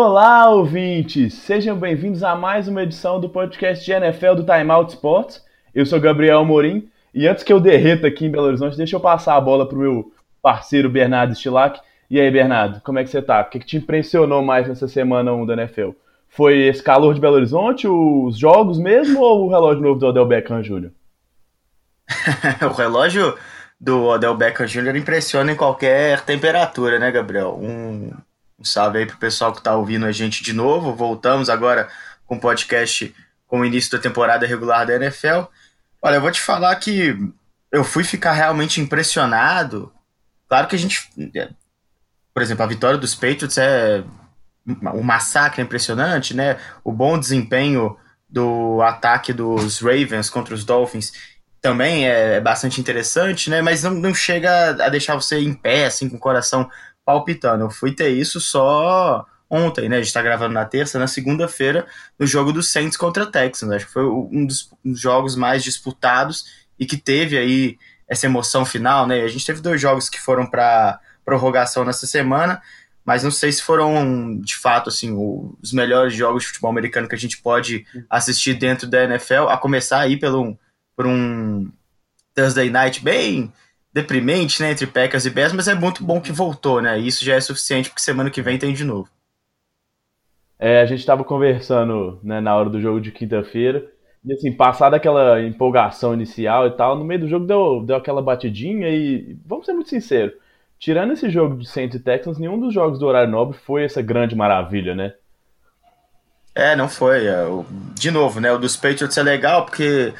Olá, ouvintes! Sejam bem-vindos a mais uma edição do podcast de NFL do Time Out Sports. Eu sou Gabriel Morim e antes que eu derreta aqui em Belo Horizonte, deixa eu passar a bola pro meu parceiro Bernardo Stilac. E aí, Bernardo, como é que você tá? O que, que te impressionou mais nessa semana 1 da NFL? Foi esse calor de Belo Horizonte, os jogos mesmo ou o relógio novo do Odell Beckham Jr.? o relógio do Odell Beckham Jr. impressiona em qualquer temperatura, né, Gabriel? Um, um salve aí pro pessoal que tá ouvindo a gente de novo. Voltamos agora com o podcast com o início da temporada regular da NFL. Olha, eu vou te falar que eu fui ficar realmente impressionado. Claro que a gente. Por exemplo, a vitória dos Patriots é um massacre impressionante, né? O bom desempenho do ataque dos Ravens contra os Dolphins também é bastante interessante, né? Mas não, não chega a deixar você em pé, assim, com o coração palpitando. Eu fui ter isso só ontem, né? A gente tá gravando na terça, na segunda-feira, no jogo do Saints contra Texans. Acho que foi um dos, jogos mais disputados e que teve aí essa emoção final, né? A gente teve dois jogos que foram para prorrogação nessa semana, mas não sei se foram de fato assim os melhores jogos de futebol americano que a gente pode assistir dentro da NFL, a começar aí pelo por um Thursday Night bem deprimente, né, entre Packers e Bears, mas é muito bom que voltou, né? Isso já é suficiente porque semana que vem tem de novo. É, a gente estava conversando né, na hora do jogo de quinta-feira. E assim, passada aquela empolgação inicial e tal, no meio do jogo deu, deu aquela batidinha e vamos ser muito sinceros. Tirando esse jogo de Saints e Texans, nenhum dos jogos do horário nobre foi essa grande maravilha, né? É, não foi. É, de novo, né? O dos Patriots é legal porque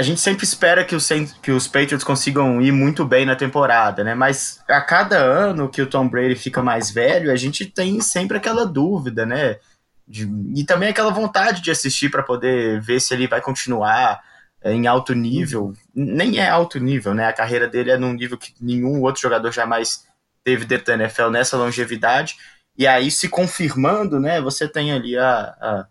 a gente sempre espera que os, que os Patriots consigam ir muito bem na temporada, né? Mas a cada ano que o Tom Brady fica mais velho, a gente tem sempre aquela dúvida, né? De, e também aquela vontade de assistir para poder ver se ele vai continuar é, em alto nível. Nem é alto nível, né? A carreira dele é num nível que nenhum outro jogador jamais teve dentro da NFL nessa longevidade. E aí, se confirmando, né? Você tem ali a, a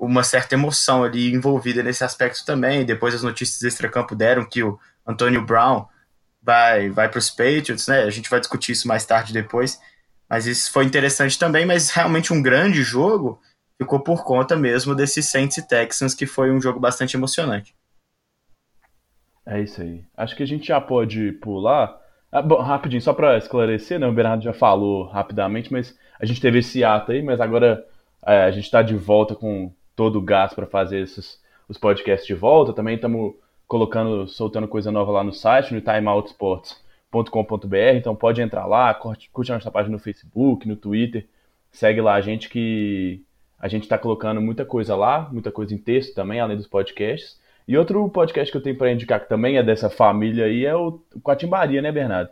uma certa emoção ali envolvida nesse aspecto também. Depois as notícias extra-campo deram que o Antonio Brown vai, vai para os Patriots, né? A gente vai discutir isso mais tarde depois. Mas isso foi interessante também, mas realmente um grande jogo ficou por conta mesmo desses Saints e Texans, que foi um jogo bastante emocionante. É isso aí. Acho que a gente já pode pular. Ah, bom, rapidinho, só para esclarecer, né? O Bernardo já falou rapidamente, mas a gente teve esse ato aí, mas agora é, a gente está de volta com todo o gás para fazer esses, os podcasts de volta. Também estamos colocando, soltando coisa nova lá no site, no timeoutsports.com.br. Então pode entrar lá, curte, curte a nossa página no Facebook, no Twitter. Segue lá a gente que a gente está colocando muita coisa lá, muita coisa em texto também, além dos podcasts. E outro podcast que eu tenho para indicar que também é dessa família aí é o Quatimbaria, né, Bernardo?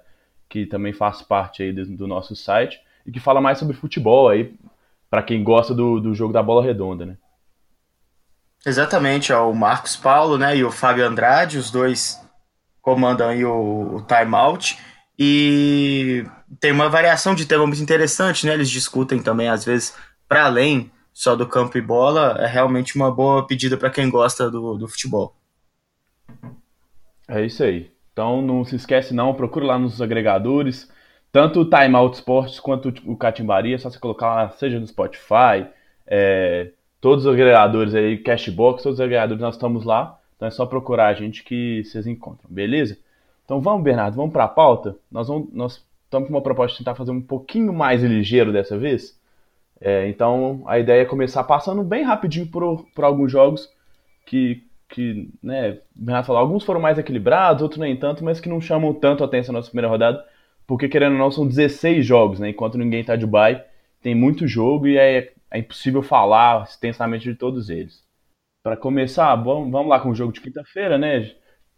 Que também faz parte aí do, do nosso site e que fala mais sobre futebol aí, para quem gosta do, do jogo da bola redonda, né? Exatamente, ó, o Marcos Paulo né, e o Fábio Andrade, os dois comandam aí o, o timeout. E tem uma variação de tema muito interessante, né? Eles discutem também, às vezes, para além só do campo e bola. É realmente uma boa pedida para quem gosta do, do futebol. É isso aí. Então não se esquece não, procure lá nos agregadores, tanto o Timeout Sports quanto o Catimbaria, é só você colocar lá, seja no Spotify, é, todos os agregadores aí, Cashbox, todos os agregadores, nós estamos lá. Então é só procurar a gente que vocês encontram, beleza? Então vamos, Bernardo, vamos para a pauta. Nós, vamos, nós estamos com uma proposta de tentar fazer um pouquinho mais ligeiro dessa vez. É, então a ideia é começar passando bem rapidinho por, por alguns jogos que, que né, Bernardo falou, alguns foram mais equilibrados, outros nem tanto, mas que não chamam tanto a atenção na nossa primeira rodada, porque querendo ou não, são 16 jogos, né? Enquanto ninguém está de bye, tem muito jogo e é é impossível falar extensamente de todos eles. Para começar, vamos, vamos lá com o jogo de quinta-feira, né?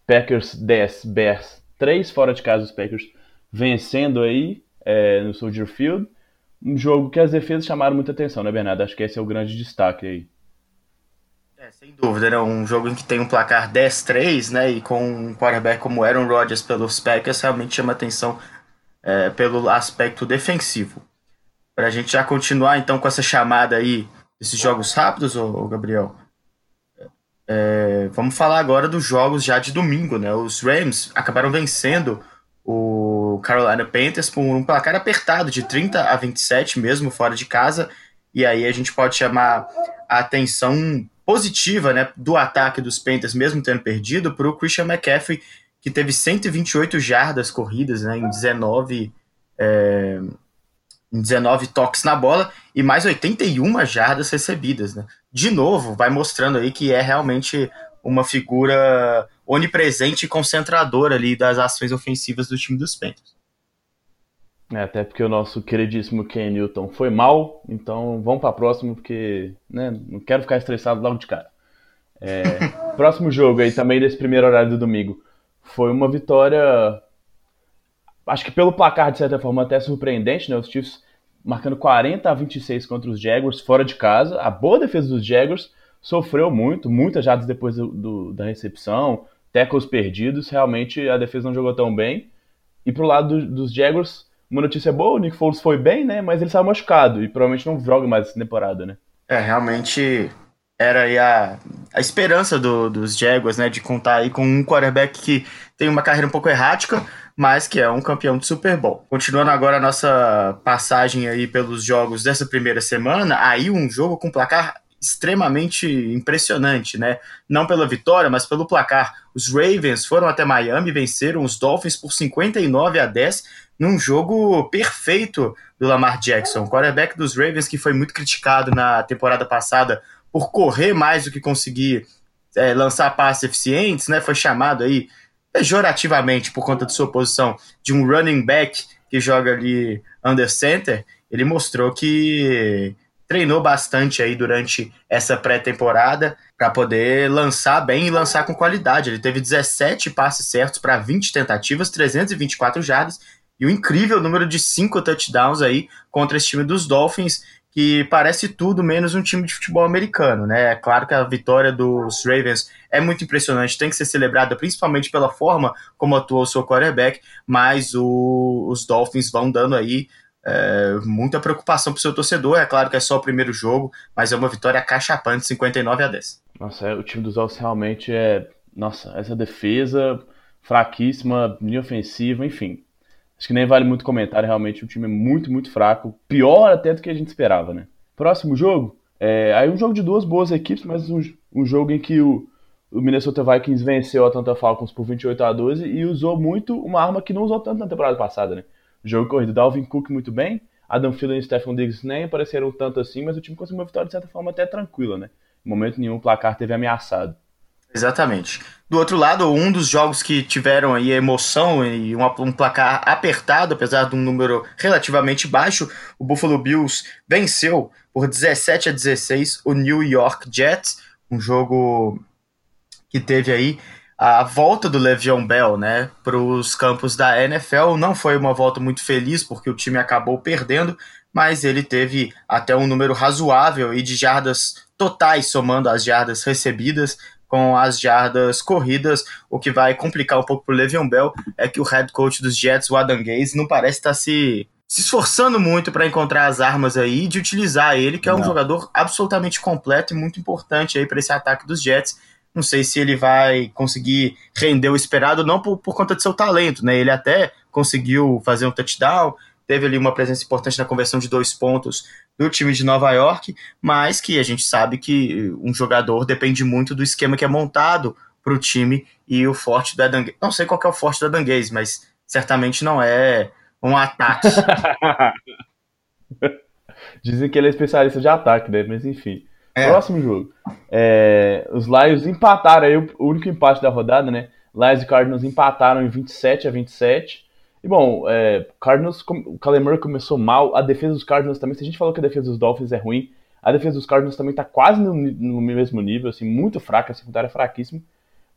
Packers 10, Bears 3, fora de casa os Packers vencendo aí é, no Soldier Field. Um jogo que as defesas chamaram muita atenção, né, Bernardo? Acho que esse é o grande destaque aí. É, sem dúvida, né? Um jogo em que tem um placar 10-3, né? E com um quarterback como Aaron Rodgers pelos Packers realmente chama atenção é, pelo aspecto defensivo. Para a gente já continuar então com essa chamada aí desses jogos rápidos, ô, Gabriel. É, vamos falar agora dos jogos já de domingo, né? Os Rams acabaram vencendo o Carolina Panthers por um placar apertado de 30 a 27, mesmo fora de casa. E aí a gente pode chamar a atenção positiva né, do ataque dos Panthers, mesmo tendo perdido, para o Christian McCaffrey, que teve 128 jardas corridas né, em 19 é, 19 toques na bola e mais 81 jardas recebidas. Né? De novo, vai mostrando aí que é realmente uma figura onipresente e concentradora ali das ações ofensivas do time dos Panthers. É, até porque o nosso queridíssimo Ken Newton foi mal, então vamos para a próxima, porque né, não quero ficar estressado logo de cara. É, próximo jogo aí também desse primeiro horário do domingo foi uma vitória acho que pelo placar, de certa forma, até surpreendente, né? Os Chiefs marcando 40 a 26 contra os Jaguars fora de casa. A boa defesa dos Jaguars sofreu muito, muitas jardas depois do, do, da recepção, tackles perdidos. Realmente a defesa não jogou tão bem. E pro lado do, dos Jaguars, uma notícia boa, o Nick Foles foi bem, né? Mas ele saiu machucado e provavelmente não joga mais essa temporada, né? É, realmente era aí a, a esperança do, dos Jaguars, né? De contar aí com um quarterback que tem uma carreira um pouco errática, mas que é um campeão de Super Bowl. Continuando agora a nossa passagem aí pelos jogos dessa primeira semana, aí um jogo com placar extremamente impressionante, né? Não pela vitória, mas pelo placar. Os Ravens foram até Miami e venceram os Dolphins por 59 a 10 num jogo perfeito do Lamar Jackson, quarterback dos Ravens que foi muito criticado na temporada passada por correr mais do que conseguir é, lançar passes eficientes, né? Foi chamado aí pejorativamente por conta de sua posição de um running back que joga ali under center, ele mostrou que treinou bastante aí durante essa pré-temporada para poder lançar bem e lançar com qualidade. Ele teve 17 passes certos para 20 tentativas, 324 jardas e um incrível número de 5 touchdowns aí contra esse time dos Dolphins que parece tudo menos um time de futebol americano, né? É claro que a vitória dos Ravens é muito impressionante, tem que ser celebrada principalmente pela forma como atuou o seu quarterback, mas o, os Dolphins vão dando aí é, muita preocupação para o seu torcedor. É claro que é só o primeiro jogo, mas é uma vitória cachapante, 59 a 10. Nossa, é, o time dos Dolphins realmente é. Nossa, essa defesa fraquíssima, linha ofensiva, enfim. Acho que nem vale muito comentário, realmente o time é muito, muito fraco. Pior até do que a gente esperava, né? Próximo jogo, é, aí um jogo de duas boas equipes, mas um, um jogo em que o, o Minnesota Vikings venceu a Atlanta Falcons por 28 a 12 e usou muito uma arma que não usou tanto na temporada passada, né? Jogo corrido, Dalvin Cook muito bem, Adam Thielen e Stephen Diggs nem apareceram tanto assim, mas o time conseguiu uma vitória de certa forma até tranquila, né? Em momento nenhum o placar teve ameaçado. Exatamente. Do outro lado, um dos jogos que tiveram aí emoção e um, um, placar apertado, apesar de um número relativamente baixo, o Buffalo Bills venceu por 17 a 16 o New York Jets, um jogo que teve aí a volta do Le'Veon Bell, né, para os campos da NFL. Não foi uma volta muito feliz porque o time acabou perdendo, mas ele teve até um número razoável e de jardas totais somando as jardas recebidas com as jardas corridas. O que vai complicar um pouco para o Le'Veon Bell é que o head coach dos Jets, o Adam Gaze, não parece estar se, se esforçando muito para encontrar as armas aí e de utilizar ele, que é um não. jogador absolutamente completo e muito importante aí para esse ataque dos Jets. Não sei se ele vai conseguir render o esperado, não por, por conta de seu talento, né? Ele até conseguiu fazer um touchdown, teve ali uma presença importante na conversão de dois pontos do time de Nova York, mas que a gente sabe que um jogador depende muito do esquema que é montado para o time e o forte do Adam Não sei qual é o forte do Adam Gaze, mas certamente não é um ataque. Dizem que ele é especialista de ataque, né? Mas enfim. É. Próximo jogo. É, os Lions empataram aí, o único empate da rodada, né? Lions e Cardinals empataram em 27 a 27. E bom, é, Cardinals, o Kyler começou mal, a defesa dos Cardinals também, se a gente falou que a defesa dos Dolphins é ruim, a defesa dos Cardinals também tá quase no, no mesmo nível, assim, muito fraca, a secundária é fraquíssima,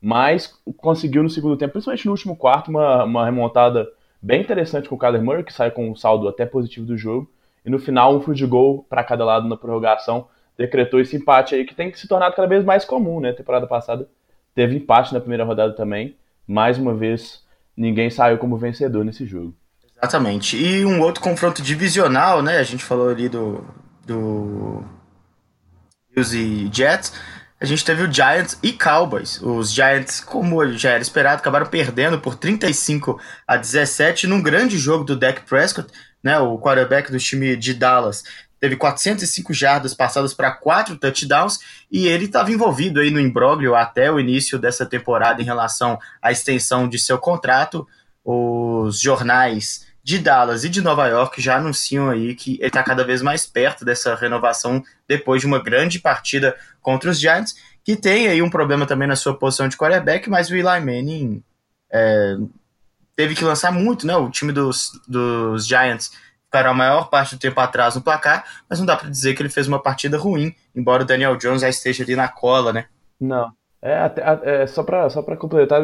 mas conseguiu no segundo tempo, principalmente no último quarto, uma, uma remontada bem interessante com o Kyler que sai com um saldo até positivo do jogo, e no final um field goal para cada lado na prorrogação, decretou esse empate aí que tem que se tornar cada vez mais comum, né? temporada passada teve empate na primeira rodada também, mais uma vez ninguém saiu como vencedor nesse jogo. Exatamente. E um outro confronto divisional, né? A gente falou ali do, do Bills e Jets. a gente teve o Giants e Cowboys. Os Giants, como já era esperado, acabaram perdendo por 35 a 17 num grande jogo do Dak Prescott, né, o quarterback do time de Dallas. Teve 405 jardas passadas para quatro touchdowns e ele estava envolvido aí no imbróglio até o início dessa temporada em relação à extensão de seu contrato. Os jornais de Dallas e de Nova York já anunciam aí que ele está cada vez mais perto dessa renovação depois de uma grande partida contra os Giants, que tem aí um problema também na sua posição de quarterback, mas o Eli Manning é, teve que lançar muito, né? O time dos, dos Giants ficaram a maior parte do tempo atrás no placar, mas não dá para dizer que ele fez uma partida ruim, embora o Daniel Jones já esteja ali na cola, né? Não. É, até, é, só para só pra completar,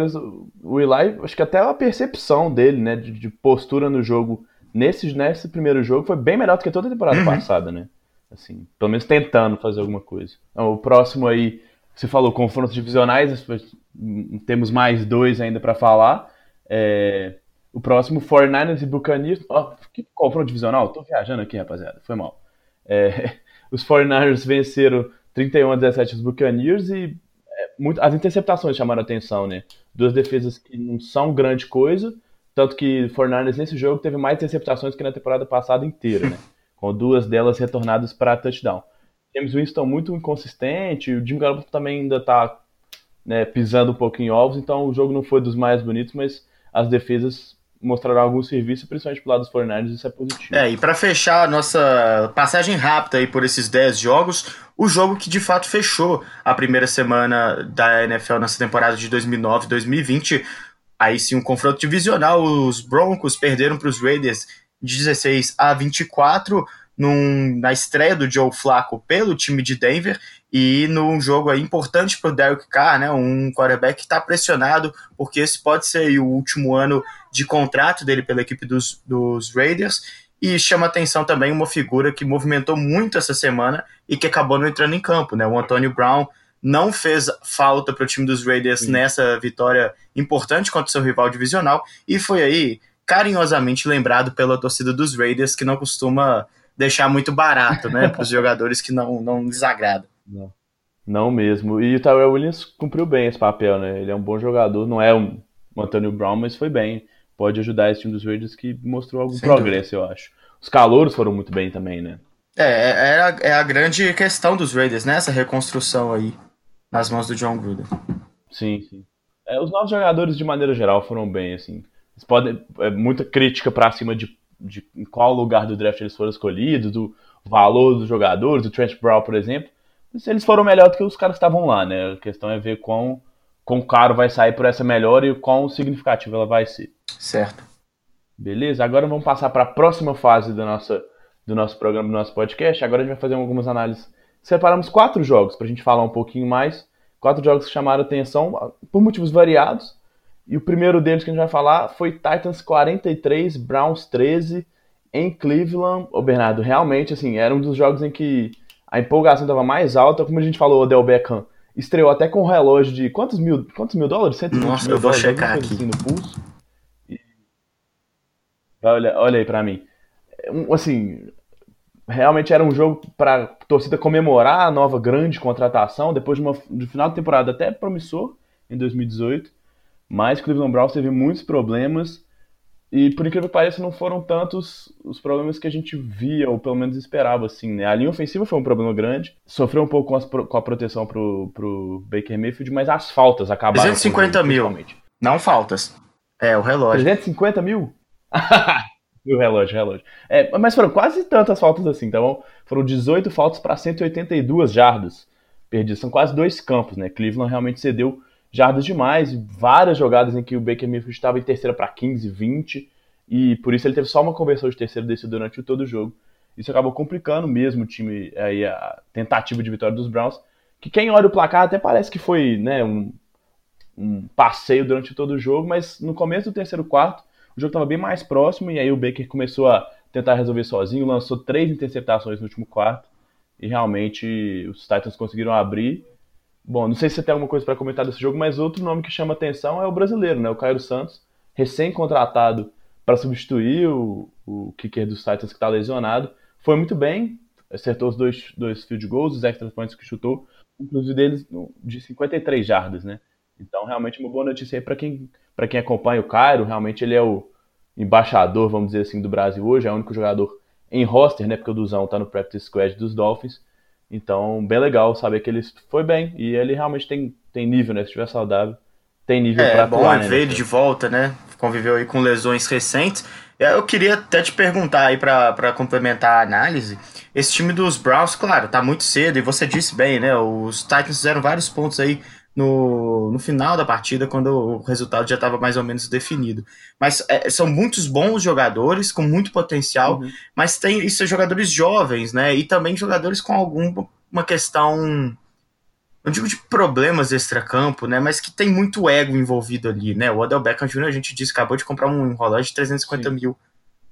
o Eli, acho que até a percepção dele, né, de, de, postura no jogo, nesse, nesse primeiro jogo, foi bem melhor do que toda a temporada uhum. passada, né? Assim, pelo menos tentando fazer alguma coisa. Então, o próximo aí, você falou confrontos divisionais, temos mais dois ainda para falar. É, o próximo, 49ers e Buccaneers. Ó, oh, que confronto divisional? Tô viajando aqui, rapaziada, foi mal. É, os 49ers venceram 31 a 17 os Buccaneers e muito, as interceptações chamaram a atenção, né? Duas defesas que não são grande coisa, tanto que Fornares nesse jogo teve mais interceptações que na temporada passada inteira, né? Com duas delas retornadas para touchdown. James Winston muito inconsistente, o Jim Garoppolo também ainda está né, pisando um pouco em ovos, então o jogo não foi dos mais bonitos, mas as defesas mostraram algum serviço, principalmente pro lado dos 49 isso é positivo. É, e para fechar a nossa passagem rápida aí por esses 10 jogos, o jogo que de fato fechou a primeira semana da NFL nessa temporada de 2009-2020, aí sim um confronto divisional, os Broncos perderam para os Raiders de 16 a 24, num, na estreia do Joe Flacco pelo time de Denver e num jogo aí importante para o Derek Carr, né, um quarterback que está pressionado, porque esse pode ser o último ano de contrato dele pela equipe dos, dos Raiders, e chama atenção também uma figura que movimentou muito essa semana e que acabou não entrando em campo, né, o Antonio Brown não fez falta para o time dos Raiders Sim. nessa vitória importante contra o seu rival divisional, e foi aí carinhosamente lembrado pela torcida dos Raiders, que não costuma deixar muito barato, né, para os jogadores que não, não desagrada. Não. não mesmo. E o Tyrell Williams cumpriu bem esse papel, né? Ele é um bom jogador, não é um, Antonio Brown, mas foi bem. Pode ajudar esse time dos Raiders que mostrou algum Sem progresso, dúvida. eu acho. Os calouros foram muito bem também, né? É, é, a, é a grande questão dos Raiders, né? Essa reconstrução aí nas mãos do John Gruden. Sim, sim. É, os novos jogadores, de maneira geral, foram bem, assim. Eles podem, é, muita crítica pra cima de de em qual lugar do draft eles foram escolhidos, do valor dos jogadores, do Trent Brown, por exemplo. Se eles foram melhor do que os caras que estavam lá, né? A questão é ver quão, quão caro vai sair por essa melhora e quão significativa ela vai ser. Certo. Beleza? Agora vamos passar para a próxima fase do nosso, do nosso programa, do nosso podcast. Agora a gente vai fazer algumas análises. Separamos quatro jogos para a gente falar um pouquinho mais. Quatro jogos que chamaram atenção por motivos variados. E o primeiro deles que a gente vai falar foi Titans 43, Browns 13 em Cleveland. Ô Bernardo, realmente assim, era um dos jogos em que a empolgação estava mais alta, como a gente falou, o Odell Beckham estreou até com um relógio de quantos mil, quantos mil dólares? 120 Nossa, mil eu vou checar aqui. Assim, no pulso. E... Olha, olha aí para mim. Assim, realmente era um jogo para torcida comemorar a nova grande contratação depois de, uma, de final de temporada até promissor em 2018. Mas Cleveland Browns teve muitos problemas e, por incrível que pareça, não foram tantos os problemas que a gente via, ou pelo menos esperava, assim, né? A linha ofensiva foi um problema grande, sofreu um pouco com, as, com a proteção pro, pro Baker Mayfield, mas as faltas acabaram. 350 mil. Não faltas. É, o relógio. 350 mil? o relógio, o relógio. É, mas foram quase tantas faltas assim, então foram 18 faltas para 182 jardas perdidas. São quase dois campos, né? Cleveland realmente cedeu jardas demais, várias jogadas em que o Baker Mayfield estava em terceira para 15, 20, e por isso ele teve só uma conversão de terceiro desse durante todo o jogo. Isso acabou complicando mesmo o time, aí, a tentativa de vitória dos Browns, que quem olha o placar até parece que foi né, um, um passeio durante todo o jogo, mas no começo do terceiro quarto o jogo estava bem mais próximo, e aí o Baker começou a tentar resolver sozinho, lançou três interceptações no último quarto, e realmente os Titans conseguiram abrir, Bom, não sei se você tem alguma coisa para comentar desse jogo, mas outro nome que chama atenção é o brasileiro, né? O Cairo Santos, recém-contratado para substituir o, o kicker dos Titans que está lesionado. Foi muito bem, acertou os dois, dois field goals, os extra points que chutou. inclusive deles de 53 jardas, né? Então, realmente uma boa notícia aí para quem, quem acompanha o Cairo. Realmente ele é o embaixador, vamos dizer assim, do Brasil hoje, é o único jogador em roster, né? Porque o Duzão tá no practice squad dos Dolphins. Então, bem legal saber que ele foi bem e ele realmente tem, tem nível, né? Se estiver saudável, tem nível é, para atuar. É bom ver ele de volta, né? Conviveu aí com lesões recentes. Eu queria até te perguntar aí para complementar a análise. Esse time dos Browns, claro, tá muito cedo e você disse bem, né? Os Titans fizeram vários pontos aí no, no final da partida, quando o resultado já estava mais ou menos definido. Mas é, são muitos bons jogadores, com muito potencial, uhum. mas tem isso jogadores jovens, né? E também jogadores com alguma questão. Não digo de problemas extra-campo, né? Mas que tem muito ego envolvido ali, né? O Odell Beckham Jr., a gente disse, acabou de comprar um relógio de 350 Sim. mil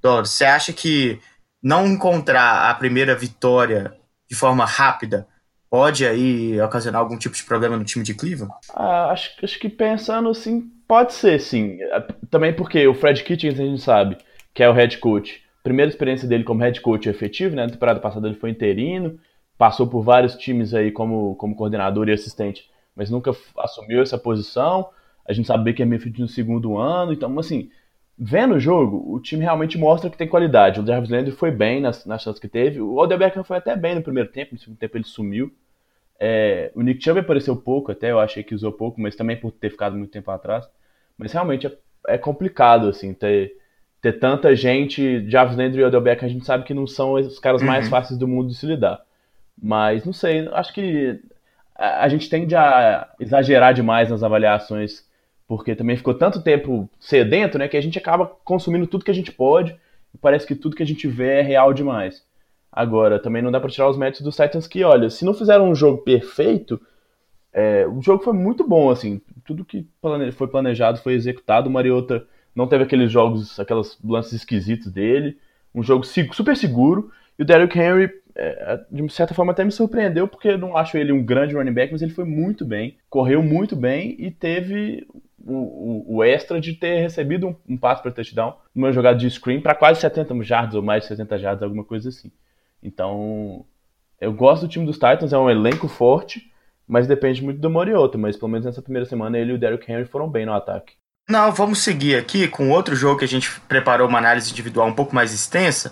dólares. Você acha que não encontrar a primeira vitória de forma rápida pode aí ocasionar algum tipo de problema no time de Cleveland? Ah, acho, acho que pensando assim, pode ser sim. É, também porque o Fred Kitchens, a gente sabe, que é o head coach. Primeira experiência dele como head coach efetivo, né? Na temporada passada ele foi interino, passou por vários times aí como, como coordenador e assistente, mas nunca assumiu essa posição. A gente sabe que é meio no segundo ano, então assim, vendo o jogo, o time realmente mostra que tem qualidade. O Jarvis Landry foi bem nas, nas chances que teve. O Odell Beckham foi até bem no primeiro tempo, no segundo tempo ele sumiu. É, o Nick Chubb apareceu pouco, até eu achei que usou pouco, mas também por ter ficado muito tempo atrás. Mas realmente é, é complicado, assim, ter, ter tanta gente. Jarvis Landry e Odell Beckham a gente sabe que não são os caras mais uhum. fáceis do mundo de se lidar. Mas, não sei, acho que a, a gente tende a exagerar demais nas avaliações porque também ficou tanto tempo sedento, né, que a gente acaba consumindo tudo que a gente pode e parece que tudo que a gente vê é real demais. Agora, também não dá para tirar os méritos dos Titans que, olha, se não fizeram um jogo perfeito, é, o jogo foi muito bom, assim, tudo que plane... foi planejado foi executado. O Mariota não teve aqueles jogos, aquelas lances esquisitos dele, um jogo super seguro. E o Derrick Henry, é, de certa forma, até me surpreendeu, porque eu não acho ele um grande running back, mas ele foi muito bem, correu muito bem e teve o, o, extra de ter recebido um, um passe para touchdown numa jogada de screen para quase 70 jardas ou mais de 70 jardas, alguma coisa assim. Então, eu gosto do time dos Titans, é um elenco forte, mas depende muito do Mariota. Mas pelo menos nessa primeira semana ele e o Derrick Henry foram bem no ataque. Não, vamos seguir aqui com outro jogo que a gente preparou uma análise individual um pouco mais extensa,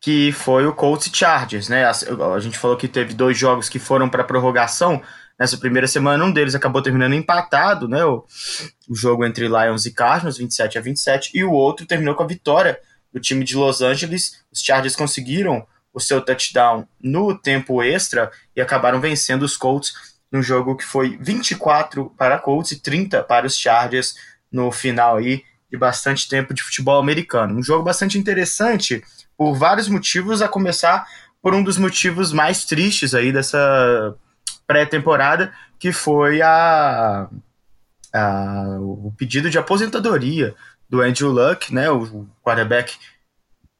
que foi o Colts e Chargers, né? A, gente falou que teve dois jogos que foram para prorrogação, nessa primeira semana. Um deles acabou terminando empatado, né? O, o jogo entre Lions e Cardinals, 27 a 27, e o outro terminou com a vitória do time de Los Angeles. Os Chargers conseguiram o seu touchdown no tempo extra e acabaram vencendo os Colts num jogo que foi 24 para Colts e 30 para os Chargers no final aí de bastante tempo de futebol americano. Um jogo bastante interessante por vários motivos, a começar por um dos motivos mais tristes aí dessa pré-temporada, que foi a, a, o pedido de aposentadoria do Andrew Luck, né, o quarterback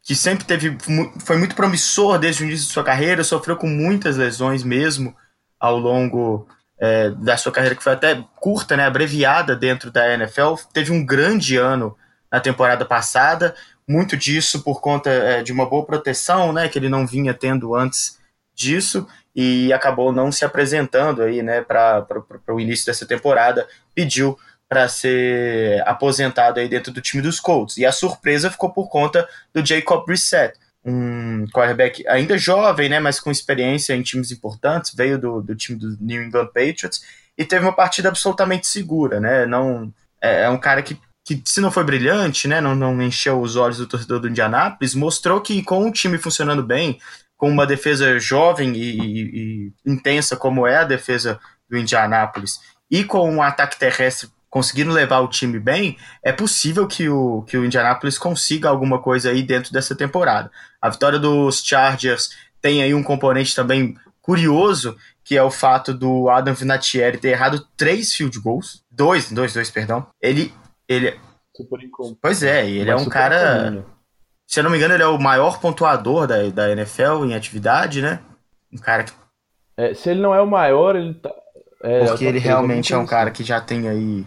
que sempre teve foi muito promissor desde o início de sua carreira, sofreu com muitas lesões mesmo ao longo é, da sua carreira, que foi até curta, né, abreviada dentro da NFL. Teve um grande ano na temporada passada, muito disso por conta é, de uma boa proteção, né, que ele não vinha tendo antes disso e acabou não se apresentando aí, né, para o início dessa temporada, pediu para ser aposentado aí dentro do time dos Colts. E a surpresa ficou por conta do Jacob Brissett, um quarterback ainda jovem, né, mas com experiência em times importantes, veio do, do time do New England Patriots e teve uma partida absolutamente segura, né? Não é, é um cara que que se não foi brilhante, né, não, não encheu os olhos do torcedor do Indianapolis, mostrou que com o time funcionando bem, com uma defesa jovem e, e, e, intensa como é a defesa do Indianápolis e com um ataque terrestre conseguindo levar o time bem, é possível que o, que o Indianápolis consiga alguma coisa aí dentro dessa temporada. A vitória dos Chargers tem aí um componente também curioso, que é o fato do Adam Vinatieri ter errado três field goals, dois, dois, dois, perdão. Ele, ele, pois é, ele é um cara comum. Se eu não me engano, ele é o maior pontuador da, da NFL em atividade, né? Um cara que. É, se ele não é o maior, ele tá. É, Porque ele realmente é um cara que já tem aí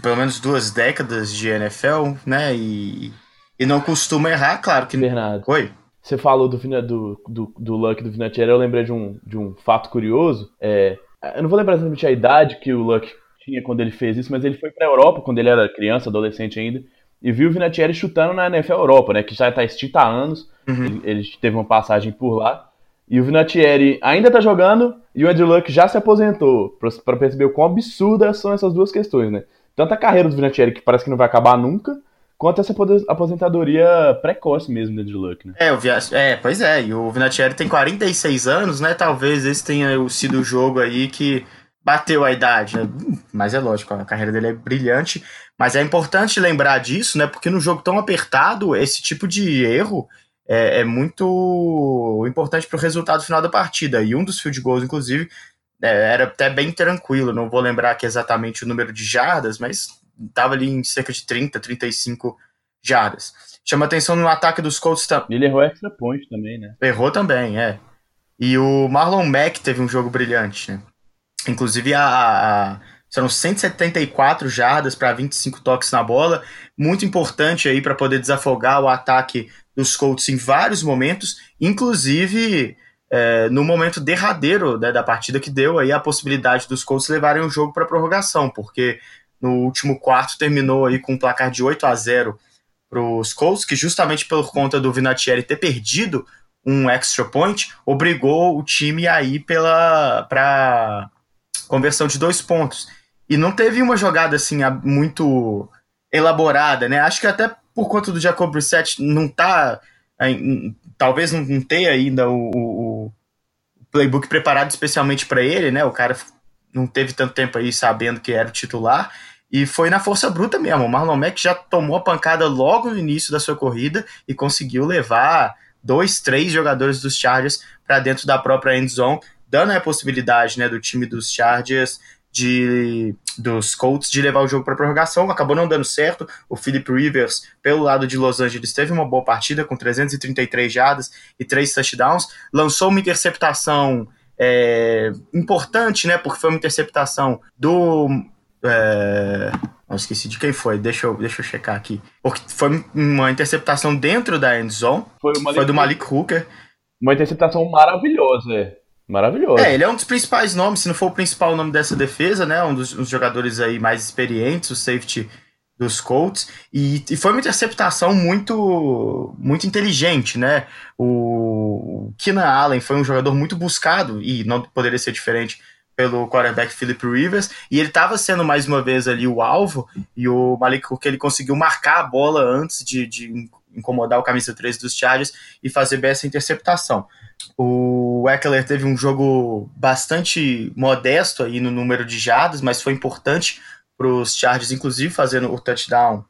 pelo menos duas décadas de NFL, né? E, e não costuma errar, claro que. Bernardo. Oi. Você falou do, do, do, do Luck do Vinatieri, eu lembrei de um, de um fato curioso. É, Eu não vou lembrar exatamente a idade que o Luck tinha quando ele fez isso, mas ele foi pra Europa quando ele era criança, adolescente ainda, e viu o Vinatieri chutando na NFL Europa, né? Que já tá extinta há anos. Uhum. Ele, ele, teve uma passagem por lá. E o Vinatieri ainda tá jogando e o Andrew Luck já se aposentou. para perceber o quão absurdas são essas duas questões, né? Tanto a carreira do Vinatieri, que parece que não vai acabar nunca, quanto essa aposentadoria precoce mesmo do Andrew Luck, né? É, o Via... é, pois é. E o Vinatieri tem 46 anos, né? Talvez esse tenha sido o jogo aí que bateu a idade, né? Mas é lógico, a carreira dele é brilhante. Mas é importante lembrar disso, né? Porque no jogo tão apertado, esse tipo de erro é, é muito importante para o resultado final da partida. E um dos field goals, inclusive, é, era até bem tranquilo. Não vou lembrar aqui exatamente o número de jardas, mas estava ali em cerca de 30, 35 jardas. Chama atenção no ataque dos Colts também. Ele errou extra point também, né? Errou também, é. E o Marlon Mack teve um jogo brilhante, né? Inclusive, a, a foram 174 jardas para 25 toques na bola. Muito importante aí para poder desafogar o ataque dos Colts em vários momentos, inclusive é, no momento derradeiro né, da partida que deu aí a possibilidade dos Colts levarem o jogo para prorrogação, porque no último quarto terminou aí com um placar de 8 a 0 para os Colts, que justamente por conta do Vinatieri ter perdido um extra point, obrigou o time a ir pela para conversão de dois pontos. E não teve uma jogada assim muito elaborada, né? Acho que até por conta do Jacob Brissett não tá. Talvez não, tenha ainda o, o, playbook preparado especialmente para ele, né? O cara não teve tanto tempo aí sabendo que era o titular. E foi na força bruta mesmo. O Marlon Mack já tomou a pancada logo no início da sua corrida e conseguiu levar dois, três jogadores dos Chargers para dentro da própria end zone, dando a possibilidade né, do time dos Chargers de, dos Colts de levar o jogo para prorrogação, acabou não dando certo. O Philip Rivers, pelo lado de Los Angeles, teve uma boa partida com 333 jardas e 3 touchdowns, lançou uma interceptação é, importante, né? Porque foi uma interceptação do. É, não esqueci de quem foi, deixa eu, deixa eu checar aqui. Porque foi uma interceptação dentro da end zone, foi, foi do Malik Hooker. Uma interceptação maravilhosa, é. Maravilhoso. É, ele é um dos principais nomes, se não for o principal nome dessa defesa, né? Um dos, dos jogadores aí mais experientes, o safety dos Colts. E, e, foi uma interceptação muito, muito inteligente, né? O, o Keenan Allen foi um jogador muito buscado, e não poderia ser diferente pelo quarterback Philip Rivers, e ele estava sendo mais uma vez ali o alvo, e o Malik Cook ele conseguiu marcar a bola antes de, de incomodar o camisa 13 dos Chargers e fazer bem essa interceptação. O Eckler teve um jogo bastante modesto aí no número de jardas, mas foi importante para os Chargers, inclusive fazendo o touchdown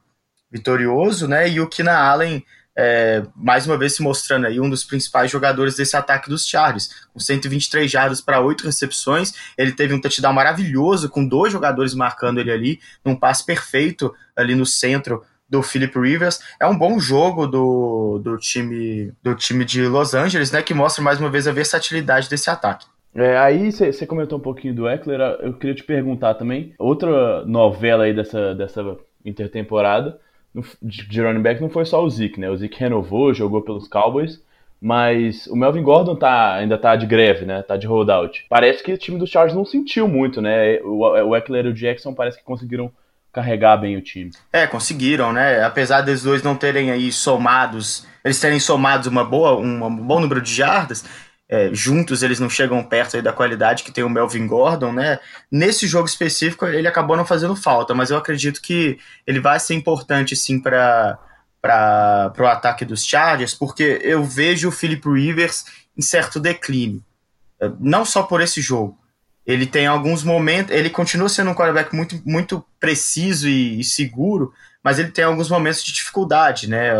vitorioso, né? E o Keenan Allen, é, mais uma vez se mostrando aí um dos principais jogadores desse ataque dos Chargers, com 123 jardas para 8 recepções. Ele teve um touchdown maravilhoso, com dois jogadores marcando ele ali, num passe perfeito ali no centro do Philip Rivers. É um bom jogo do, do, time, do time de Los Angeles, né? Que mostra mais uma vez a versatilidade desse ataque. É, aí você comentou um pouquinho do Eckler, eu queria te perguntar também, outra novela aí dessa, dessa intertemporada de running back não foi só o Zeke, né? O Zeke renovou, jogou pelos Cowboys, mas o Melvin Gordon tá, ainda tá de greve, né? Tá de holdout. Parece que o time dos Chargers não sentiu muito, né? O, o Eckler e o Jackson parece que conseguiram carregar bem o time. É, conseguiram, né? Apesar dos dois não terem aí somados, eles terem somados uma boa, um, bom número de jardas, é, juntos eles não chegam perto da qualidade que tem o Melvin Gordon, né? Nesse jogo específico ele acabou não fazendo falta, mas eu acredito que ele vai ser importante sim para para o ataque dos Chargers, porque eu vejo o Philip Rivers em certo declínio, é, não só por esse jogo, ele tem alguns momentos, ele continua sendo um quarterback muito, muito preciso e, e seguro, mas ele tem alguns momentos de dificuldade, né?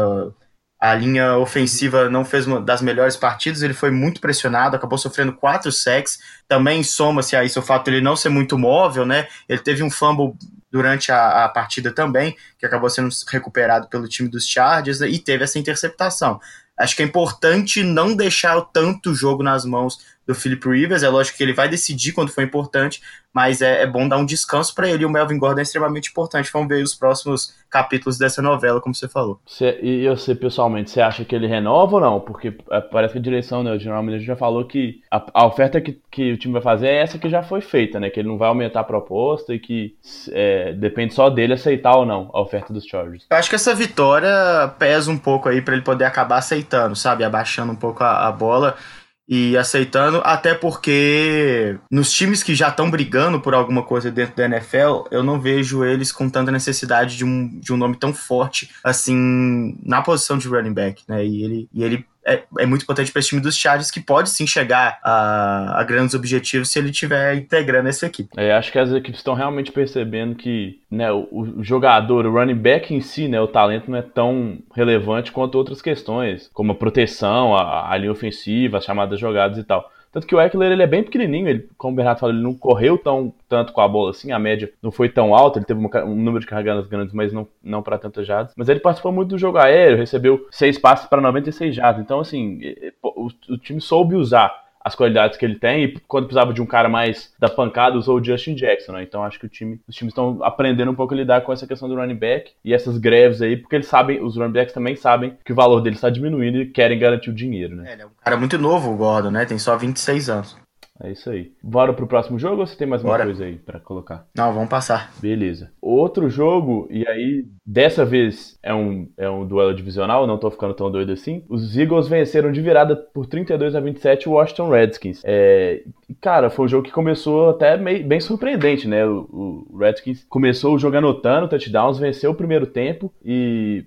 A linha ofensiva não fez uma das melhores partidas, ele foi muito pressionado, acabou sofrendo quatro sacks. Também soma-se a isso o fato de ele não ser muito móvel, né? Ele teve um fumble durante a, a, partida também, que acabou sendo recuperado pelo time dos Chargers, né? e teve essa interceptação. Acho que é importante não deixar tanto jogo nas mãos do Philip Rivers. É lógico que ele vai decidir quando for importante, mas é, é bom dar um descanso para ele. E o Melvin Gordon é extremamente importante. Vamos ver os próximos capítulos dessa novela, como você falou. Cê, e você, pessoalmente, você acha que ele renova ou não? Porque é, parece que a direção, né, o General Manager já falou que a, a, oferta que, que o time vai fazer é essa que já foi feita, né? Que ele não vai aumentar a proposta e que é, depende só dele aceitar ou não a oferta dos Chargers. Eu acho que essa vitória pesa um pouco aí para ele poder acabar aceitando, sabe? Abaixando um pouco a, a bola e aceitando, até porque nos times que já estão brigando por alguma coisa dentro da NFL, eu não vejo eles com tanta necessidade de um, de um nome tão forte assim na posição de running back, né? E ele, e ele é, é muito importante para esse time dos Chargers, que pode sim chegar a, a, grandes objetivos se ele estiver integrando essa equipe. É, acho que as equipes estão realmente percebendo que né, o, o, jogador, o running back em si, né, o talento não é tão relevante quanto outras questões, como a proteção, a, a linha ofensiva, as chamadas jogadas e tal. Tanto que o Eckler ele é bem pequenininho, ele, como o Bernardo falou, ele não correu tão, tanto com a bola assim, a média não foi tão alta, ele teve um número de carregadas grandes, mas não, não para tantas jardas. Mas ele participou muito do jogo aéreo, recebeu seis passes para 96 jardas. Então, assim, o, o time soube usar as qualidades que ele tem e quando precisava de um cara mais da pancada usou o Justin Jackson, né? Então acho que o time, os times estão aprendendo um pouco a lidar com essa questão do running back e essas greves aí, porque eles sabem, os running backs também sabem que o valor dele está diminuindo e querem garantir o dinheiro, né? É, ele é um cara muito novo, o Gordon, né? Tem só 26 anos. É isso aí. Bora pro próximo jogo ou você tem mais uma Bora. coisa aí para colocar? Não, vamos passar. Beleza. Outro jogo, e aí dessa vez é um, é um duelo divisional, não tô ficando tão doido assim. Os Eagles venceram de virada por 32 a 27 o Washington Redskins. É, cara, foi um jogo que começou até meio, bem surpreendente, né? O, o Redskins começou o jogo anotando touchdowns, venceu o primeiro tempo e,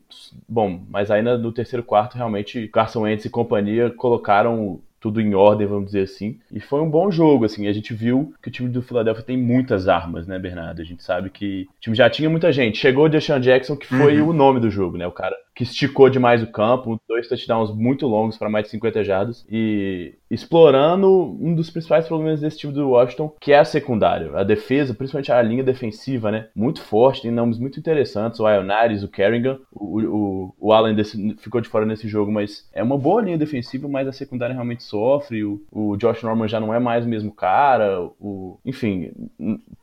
bom, mas ainda no terceiro quarto realmente Carson Wentz e companhia colocaram tudo em ordem, vamos dizer assim. E foi um bom jogo, assim. A gente viu que o time do Philadelphia tem muitas armas, né, Bernardo? A gente sabe que o time já tinha muita gente. Chegou o Deshaun Jackson, que foi uhum. o nome do jogo, né? O cara que esticou demais o campo, dois touchdowns muito longos para mais de 50 jardas e explorando um dos principais problemas desse time do Washington, que é a secundária. A defesa, principalmente a linha defensiva, né? Muito forte, tem nomes muito interessantes, o Ionaris, o Kerrigan, o, o, o Allen desse, ficou de fora nesse jogo, mas é uma boa linha defensiva, mas a secundária realmente sofre, o, o Josh Norman já não é mais o mesmo cara, o, enfim,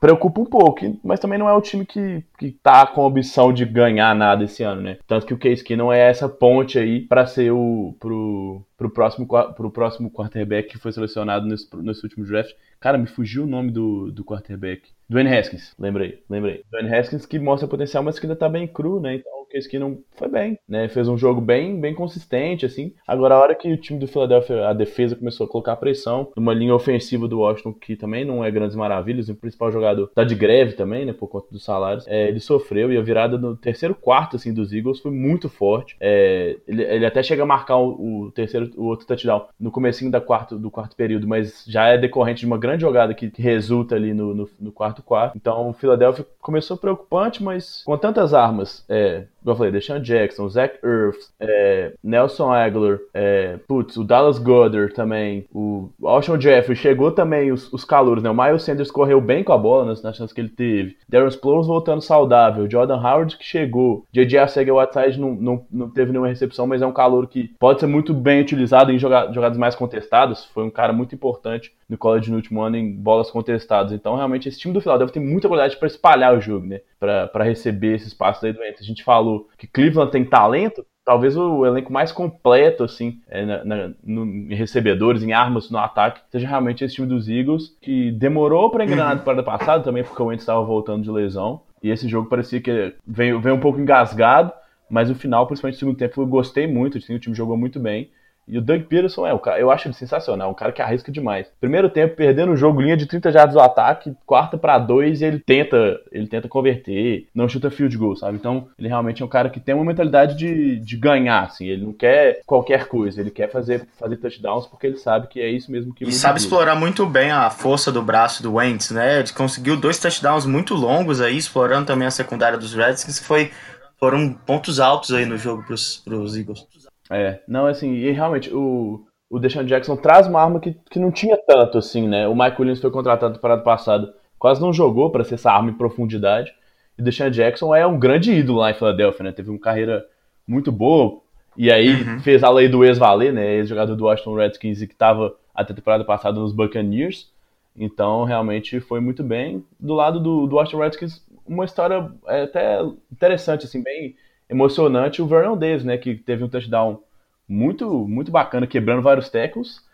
preocupa um pouco, mas também não é o time que, que tá com a opção de ganhar nada esse ano, né? Tanto que o Case que não é essa ponte aí para ser o pro, pro próximo pro próximo quarterback que foi selecionado nesse, nesse último draft. Cara, me fugiu o nome do, do quarterback. Dwayne Haskins, lembrei, lembrei. Dwayne Haskins que mostra potencial, mas que ainda tá bem cru, né? Então o Case não foi bem, né? Fez um jogo bem, bem consistente, assim. Agora, a hora que o time do Philadelphia, a defesa começou a colocar pressão, numa linha ofensiva do Washington, que também não é grandes maravilhas, o principal jogador tá de greve também, né? Por conta dos salários. É, ele sofreu e a virada no terceiro quarto, assim, dos Eagles foi muito forte. É, ele, ele, até chega a marcar o, o, terceiro, o outro touchdown no comecinho da quarto, do quarto período, mas já é decorrente de uma grande jogada que, que resulta ali no, no, no quarto quarto. Então, o Philadelphia começou preocupante, mas com tantas armas, é, como eu falei, Deshaun Jackson, Zach Ertz, é, Nelson Aguilar, é, putz, o Dallas Goddard também, o Alshon Jeffrey, chegou também os, os calouros, né? O Miles Sanders correu bem com a bola nas, nas chances que ele teve. Darren Sproles voltando saudável, Jordan Howard que chegou, J.J. Arcega-Whiteside não, não, não teve nenhuma recepção, mas é um calor que pode ser muito bem utilizado em joga jogadas mais contestadas, foi um cara muito importante no college no último ano em bolas contestadas. Então, realmente, esse time do Philadelphia tem muita qualidade para espalhar o jogo, né? Para receber esses passos aí doentes. A gente falou que Cleveland tem talento, talvez o elenco mais completo, assim, é, na, na, no, em recebedores, em armas no ataque, seja realmente esse time dos Eagles, que demorou para engrenar uhum. para passado também, porque o Wentz estava voltando de lesão. E esse jogo parecia que veio, veio um pouco engasgado, mas o final, principalmente no segundo tempo, eu gostei muito. Assim, o time jogou muito bem. E o Doug Peterson é o cara, eu acho ele sensacional, um cara que arrisca demais. Primeiro tempo, perdendo o jogo, linha de 30 jardas do ataque, quarta para dois, e ele tenta, ele tenta converter, não chuta field goal, sabe? Então, ele realmente é um cara que tem uma mentalidade de, de ganhar, assim, ele não quer qualquer coisa, ele quer fazer, fazer touchdowns porque ele sabe que é isso mesmo que E sabe explorar muito bem a força do braço do Wentz, né? Ele conseguiu dois touchdowns muito longos aí, explorando também a secundária dos Redskins, que foi foram pontos altos aí no jogo pros, pros Eagles. É, não, assim, e realmente, o, o Deshaun Jackson traz uma arma que, que não tinha tanto, assim, né? O Mike Williams foi contratado para ano passado, quase não jogou para ser essa arma em profundidade. E o Deshaun Jackson é um grande ídolo lá em Philadelphia, né? Teve uma carreira muito boa, e aí uhum. fez a lei do ex-valer, né? Ex-jogador do Washington Redskins e que estava a temporada passada nos Buccaneers. Então, realmente foi muito bem. Do lado do, do Washington Redskins, uma história é, até interessante, assim, bem emocionante. O Vernon Davis, né, que teve um touchdown muito, muito bacana, quebrando vários tackles.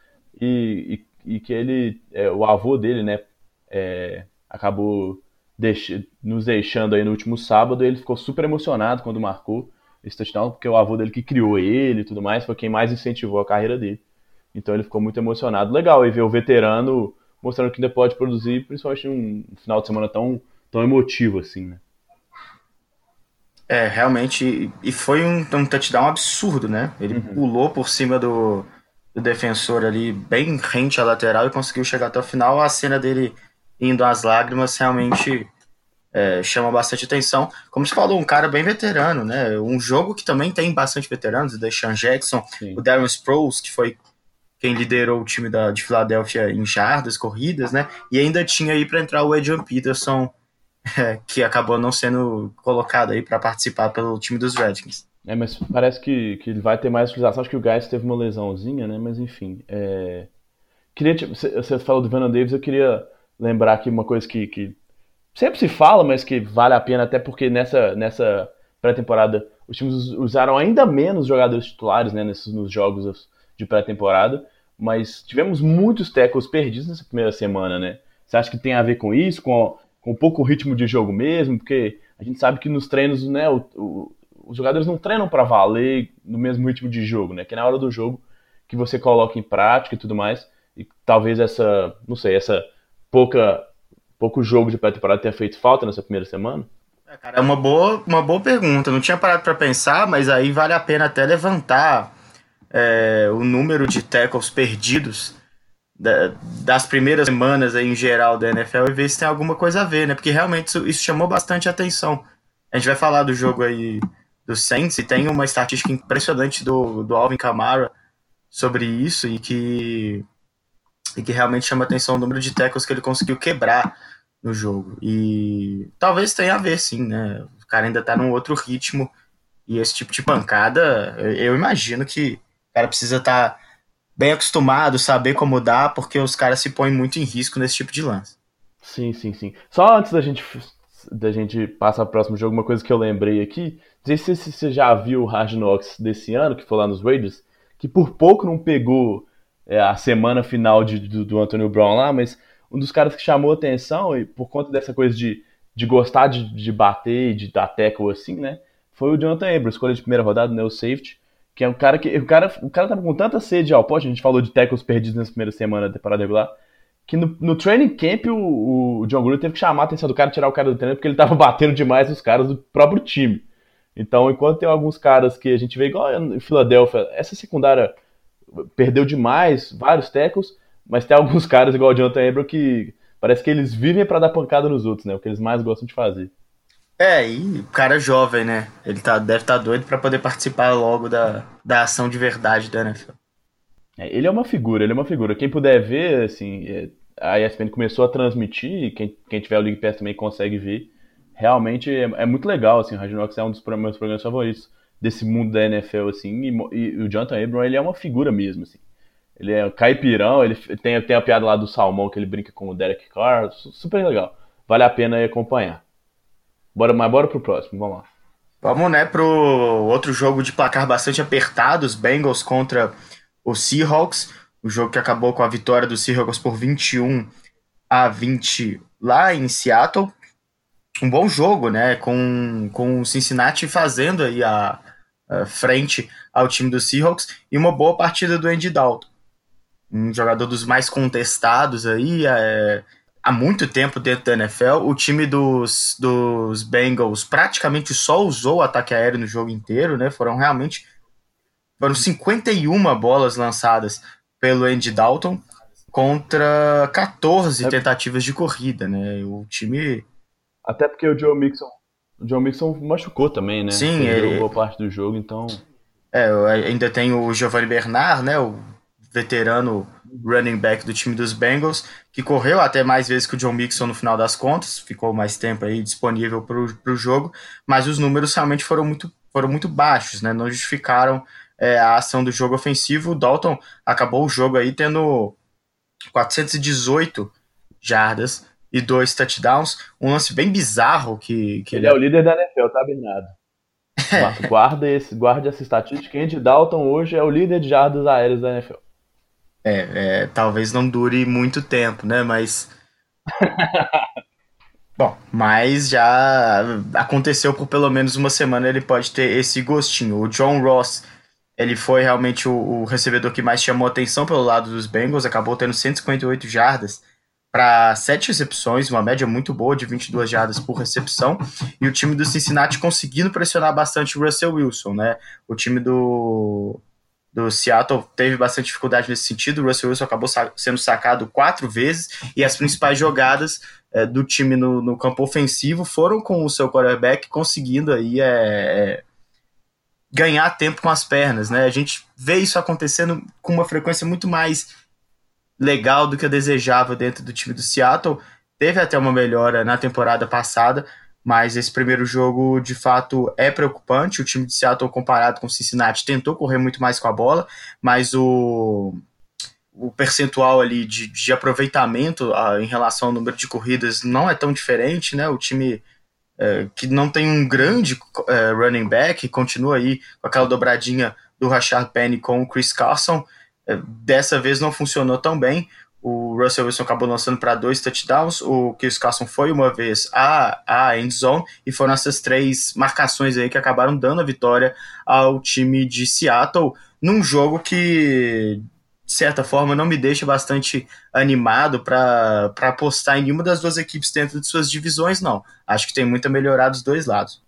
E, e, e que ele, é, o avô dele, né, é, acabou deix nos deixando aí no último sábado. Ele ficou super emocionado quando marcou esse touchdown, porque o avô dele que criou ele e tudo mais, foi quem mais incentivou a carreira dele. Então ele ficou muito emocionado. Legal, e ver o veterano mostrando que ainda pode produzir, principalmente num final de semana tão, tão emotivo assim, né? É, realmente, e foi um, um touchdown absurdo, né? Ele uhum. pulou por cima do, do defensor ali, bem rente à lateral, e conseguiu chegar até o final. A cena dele indo às lágrimas realmente é, chama bastante atenção. Como você falou, um cara bem veterano, né? Um jogo que também tem bastante veteranos, o Deshaun Jackson, Sim. o Darren Sproles, que foi quem liderou o time da, de Filadélfia em jardas, corridas, né? E ainda tinha aí para entrar o Adrian Peterson, é, que acabou não sendo colocado aí para participar pelo time dos Redskins. É, mas parece que, que ele vai ter mais utilização. Acho que o Guys teve uma lesãozinha, né? Mas enfim. É... Queria, você falou do Vernon Davis, eu queria lembrar aqui uma coisa que, que sempre se fala, mas que vale a pena, até porque nessa, nessa pré-temporada os times usaram ainda menos jogadores titulares né, nesses, nos jogos de pré-temporada mas tivemos muitos tackles perdidos nessa primeira semana, né? Você acha que tem a ver com isso, com, com pouco ritmo de jogo mesmo? Porque a gente sabe que nos treinos, né, o, o, os jogadores não treinam para valer no mesmo ritmo de jogo, né? Que é na hora do jogo que você coloca em prática e tudo mais. E talvez essa, não sei, essa pouca pouco jogo de pré-temporada tenha feito falta nessa primeira semana? É, cara, é uma boa, uma boa pergunta. Não tinha parado para pensar, mas aí vale a pena até levantar é, o número de tackles perdidos da, das primeiras semanas aí, em geral da NFL e ver se tem alguma coisa a ver, né? Porque realmente isso, isso chamou bastante atenção. A gente vai falar do jogo aí do Saints e tem uma estatística impressionante do, do Alvin Kamara sobre isso e que, e que realmente chama atenção o número de tackles que ele conseguiu quebrar no jogo. E talvez tenha a ver, sim, né? O cara ainda tá num outro ritmo e esse tipo de pancada, eu, eu imagino que o cara precisa estar tá bem acostumado, saber como dar, porque os caras se põem muito em risco nesse tipo de lance. Sim, sim, sim. Só antes da gente, da gente passar pro próximo jogo, uma coisa que eu lembrei aqui. Não sei se você já viu o Knocks desse ano, que foi lá nos Raiders, que por pouco não pegou é, a semana final de, do, do Antonio Brown lá, mas um dos caras que chamou atenção, e por conta dessa coisa de, de gostar de, de bater, de dar tackle assim, né? Foi o Jonathan Abrams, escolha de primeira rodada, né? O safety que é um cara que. O cara, o cara tava com tanta sede ao pote, a gente falou de tackles perdidos nessa primeira semana da temporada regular. Que no, no training camp o, o John Gruden teve que chamar a atenção do cara, tirar o cara do treino, porque ele tava batendo demais os caras do próprio time. Então, enquanto tem alguns caras que a gente vê, igual em Filadélfia, essa secundária perdeu demais, vários tackles, mas tem alguns caras, igual o Jonathan Abram, que parece que eles vivem para dar pancada nos outros, né? O que eles mais gostam de fazer. É, e o cara é jovem, né? Ele tá, deve estar tá doido para poder participar logo da, da ação de verdade da NFL. É, ele é uma figura, ele é uma figura. Quem puder ver, assim, é, a ESPN começou a transmitir, quem, quem tiver o League Pass também consegue ver. Realmente é, é muito legal, assim, o Knocks é um dos meus programas favoritos desse mundo da NFL, assim, e, e o Jonathan Abram, ele é uma figura mesmo, assim. Ele é um caipirão, ele tem, tem a piada lá do salmão que ele brinca com o Derek Carr, super legal. Vale a pena acompanhar. Bora, mas bora pro próximo, vamos lá. Vamos, né, pro outro jogo de placar bastante apertado, os Bengals contra os Seahawks, o jogo que acabou com a vitória dos Seahawks por 21 a 20 lá em Seattle. Um bom jogo, né, com, com o Cincinnati fazendo aí a, a frente ao time dos Seahawks e uma boa partida do Andy Dalton. Um jogador dos mais contestados aí, é, há muito tempo dentro da NFL. O time dos, dos Bengals praticamente só usou o ataque aéreo no jogo inteiro, né? Foram realmente foram 51 bolas lançadas pelo Andy Dalton contra 14 é... tentativas de corrida, né? O time até porque o Joe Mixon, o Joe Mixon machucou também, né? Sim, ele boa parte do jogo, então é, ainda tem o Giovanni Bernard, né? O veterano running back do time dos Bengals, que correu até mais vezes que o John Mixon no final das contas, ficou mais tempo aí disponível para o jogo, mas os números realmente foram muito, foram muito baixos, né? Não justificaram é, a ação do jogo ofensivo. O Dalton acabou o jogo aí tendo 418 jardas e dois touchdowns. Um lance bem bizarro que, que ele, ele é o líder da NFL, tá, Bernardo? Guarda esse, guarde essa estatística. Andy Dalton hoje é o líder de jardas aéreas da NFL. É, é talvez não dure muito tempo, né? Mas. Bom, mas já aconteceu por pelo menos uma semana, ele pode ter esse gostinho. O John Ross, ele foi realmente o, o recebedor que mais chamou atenção pelo lado dos Bengals, acabou tendo 158 jardas para sete recepções, uma média muito boa de 22 jardas por recepção, e o time do Cincinnati conseguindo pressionar bastante o Russell Wilson, né? O time do, do Seattle teve bastante dificuldade nesse sentido, o Russell Wilson acabou sa sendo sacado quatro vezes, e as principais jogadas é, do time no, no, campo ofensivo foram com o seu quarterback conseguindo aí é, é, ganhar tempo com as pernas, né? A gente vê isso acontecendo com uma frequência muito mais legal do que eu desejava dentro do time do Seattle. Teve até uma melhora na temporada passada, mas esse primeiro jogo de fato é preocupante. O time de Seattle, comparado com o Cincinnati, tentou correr muito mais com a bola, mas o, o percentual ali de, de aproveitamento a, em relação ao número de corridas não é tão diferente, né? O time é, que não tem um grande é, running back continua aí com aquela dobradinha do Rashard Penny com o Chris Carson. É, dessa vez não funcionou tão bem. O Russell Wilson acabou lançando para dois touchdowns. O Chris Carson foi uma vez a, a end zone. E foram essas três marcações aí que acabaram dando a vitória ao time de Seattle. Num jogo que, de certa forma, não me deixa bastante animado para apostar em nenhuma das duas equipes dentro de suas divisões, não. Acho que tem muito a melhorar dos dois lados.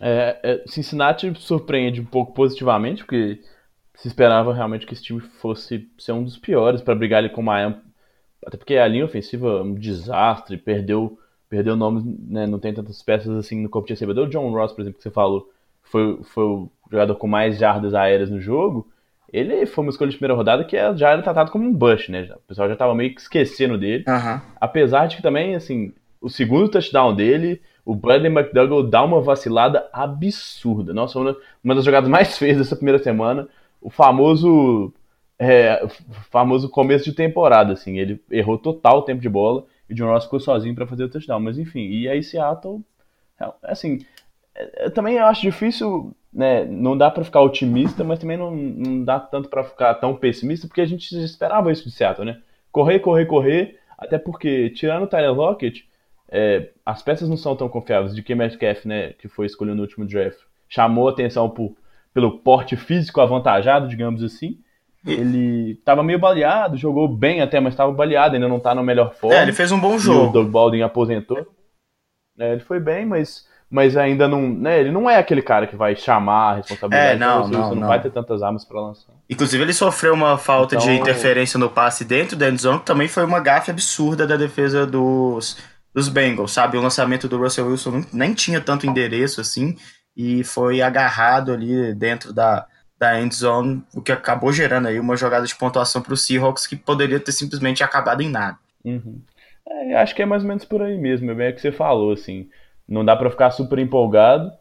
É, é, Cincinnati surpreende um pouco positivamente, porque se esperava realmente que esse time fosse ser um dos piores para brigar ali com o Miami. Até porque a linha ofensiva é um desastre, perdeu perdeu nomes, né, não tem tantas peças assim no corpo de recebedor. O John Ross, por exemplo, que você falou, foi, foi o jogador com mais jardas aéreas no jogo. Ele foi uma escolha de primeira rodada que já era tratado como um bush, né? O pessoal já estava meio que esquecendo dele. Uhum. Apesar de que também, assim, o segundo touchdown dele, o Bradley McDougall dá uma vacilada absurda. Nossa, uma, uma das jogadas mais feias dessa primeira semana o famoso é, famoso começo de temporada, assim. Ele errou total o tempo de bola e o John Ross ficou sozinho para fazer o touchdown. Mas enfim, e aí Seattle, é, assim, é, eu também acho difícil, né? Não dá para ficar otimista, mas também não, não dá tanto para ficar tão pessimista, porque a gente esperava isso de Seattle, né? Correr, correr, correr, até porque, tirando o Tyler Lockett, é, as peças não são tão confiáveis. De que Metcalf, né, que foi escolhido no último draft, chamou atenção por pelo porte físico avantajado, digamos assim. Ele estava meio baleado, jogou bem até, mas estava baleado, ainda não está na melhor forma. É, ele fez um bom jogo. o Doug Baldwin aposentou. É, ele foi bem, mas, mas ainda não. Né, ele não é aquele cara que vai chamar a responsabilidade. É, não, não, não, não, vai ter tantas armas para lançar. Inclusive, ele sofreu uma falta então, de interferência no passe dentro da endzone, que também foi uma gafe absurda da defesa dos, dos Bengals, sabe? O lançamento do Russell Wilson nem tinha tanto endereço assim e foi agarrado ali dentro da, da end zone, o que acabou gerando aí uma jogada de pontuação para o Seahawks que poderia ter simplesmente acabado em nada. Uhum. É, acho que é mais ou menos por aí mesmo, é bem o que você falou, assim, não dá para ficar super empolgado,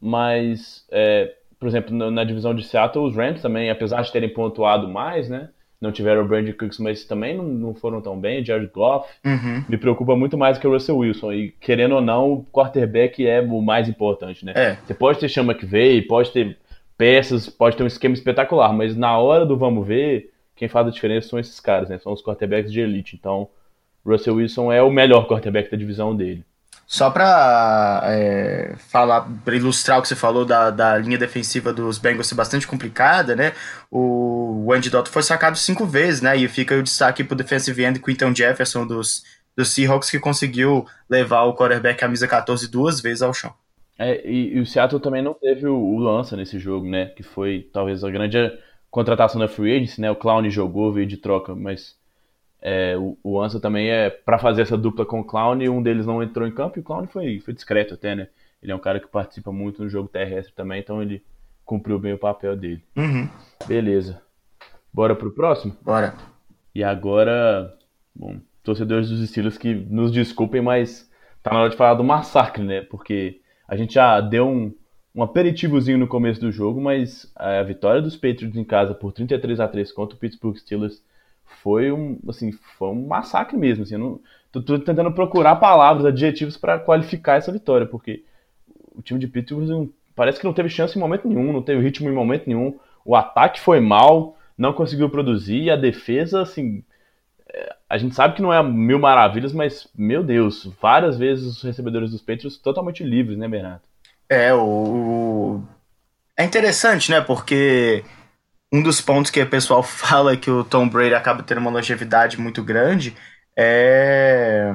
mas, é, por exemplo, na, divisão de Seattle, os Rams também, apesar de terem pontuado mais, né, não tiveram o Brandon Cooks, mas também não, não foram tão bem. O Jared Goff uhum. me preocupa muito mais que o Russell Wilson. E querendo ou não, o quarterback é o mais importante, né? É. Você pode ter Chama que veio, pode ter peças, pode ter um esquema espetacular, mas na hora do vamos ver, quem faz a diferença são esses caras, né? São os quarterbacks de elite. Então, Russell Wilson é o melhor quarterback da divisão dele. Só para é, falar, para ilustrar o que você falou da, da linha defensiva dos Bengals ser bastante complicada, né? O, Andy Dalton foi sacado cinco vezes, né? E fica o destaque para o defensive end Quinton Jefferson dos, dos Seahawks, que conseguiu levar o quarterback camisa 14 duas vezes ao chão. É, e, e, o Seattle também não teve o, o Lança nesse jogo, né? Que foi talvez a grande contratação da Free Agency, né? O Clown jogou, veio de troca, mas é, o, o Ansa também é para fazer essa dupla com o Clown e um deles não entrou em campo e o Clown foi, foi discreto até, né? Ele é um cara que participa muito no jogo terrestre também, então ele cumpriu bem o papel dele. Uhum. Beleza. Bora pro próximo? Bora. E agora, bom, torcedores dos estilos que nos desculpem, mas tá na hora de falar do massacre, né? Porque a gente já deu um, um aperitivozinho no começo do jogo, mas a vitória dos Patriots em casa por 33 a 3 contra o Pittsburgh Steelers foi um, assim, foi um massacre mesmo. Assim, eu não, tô, tô tentando procurar palavras, adjetivos para qualificar essa vitória, porque o time de Pittsburgh parece que não teve chance em momento nenhum, não teve ritmo em momento nenhum. O ataque foi mal, não conseguiu produzir, e a defesa, assim, a gente sabe que não é mil maravilhas, mas, meu Deus, várias vezes os recebedores dos Patriots totalmente livres, né, Bernardo? É, o. É interessante, né? Porque um dos pontos que o pessoal fala que o Tom Brady acaba tendo uma longevidade muito grande é.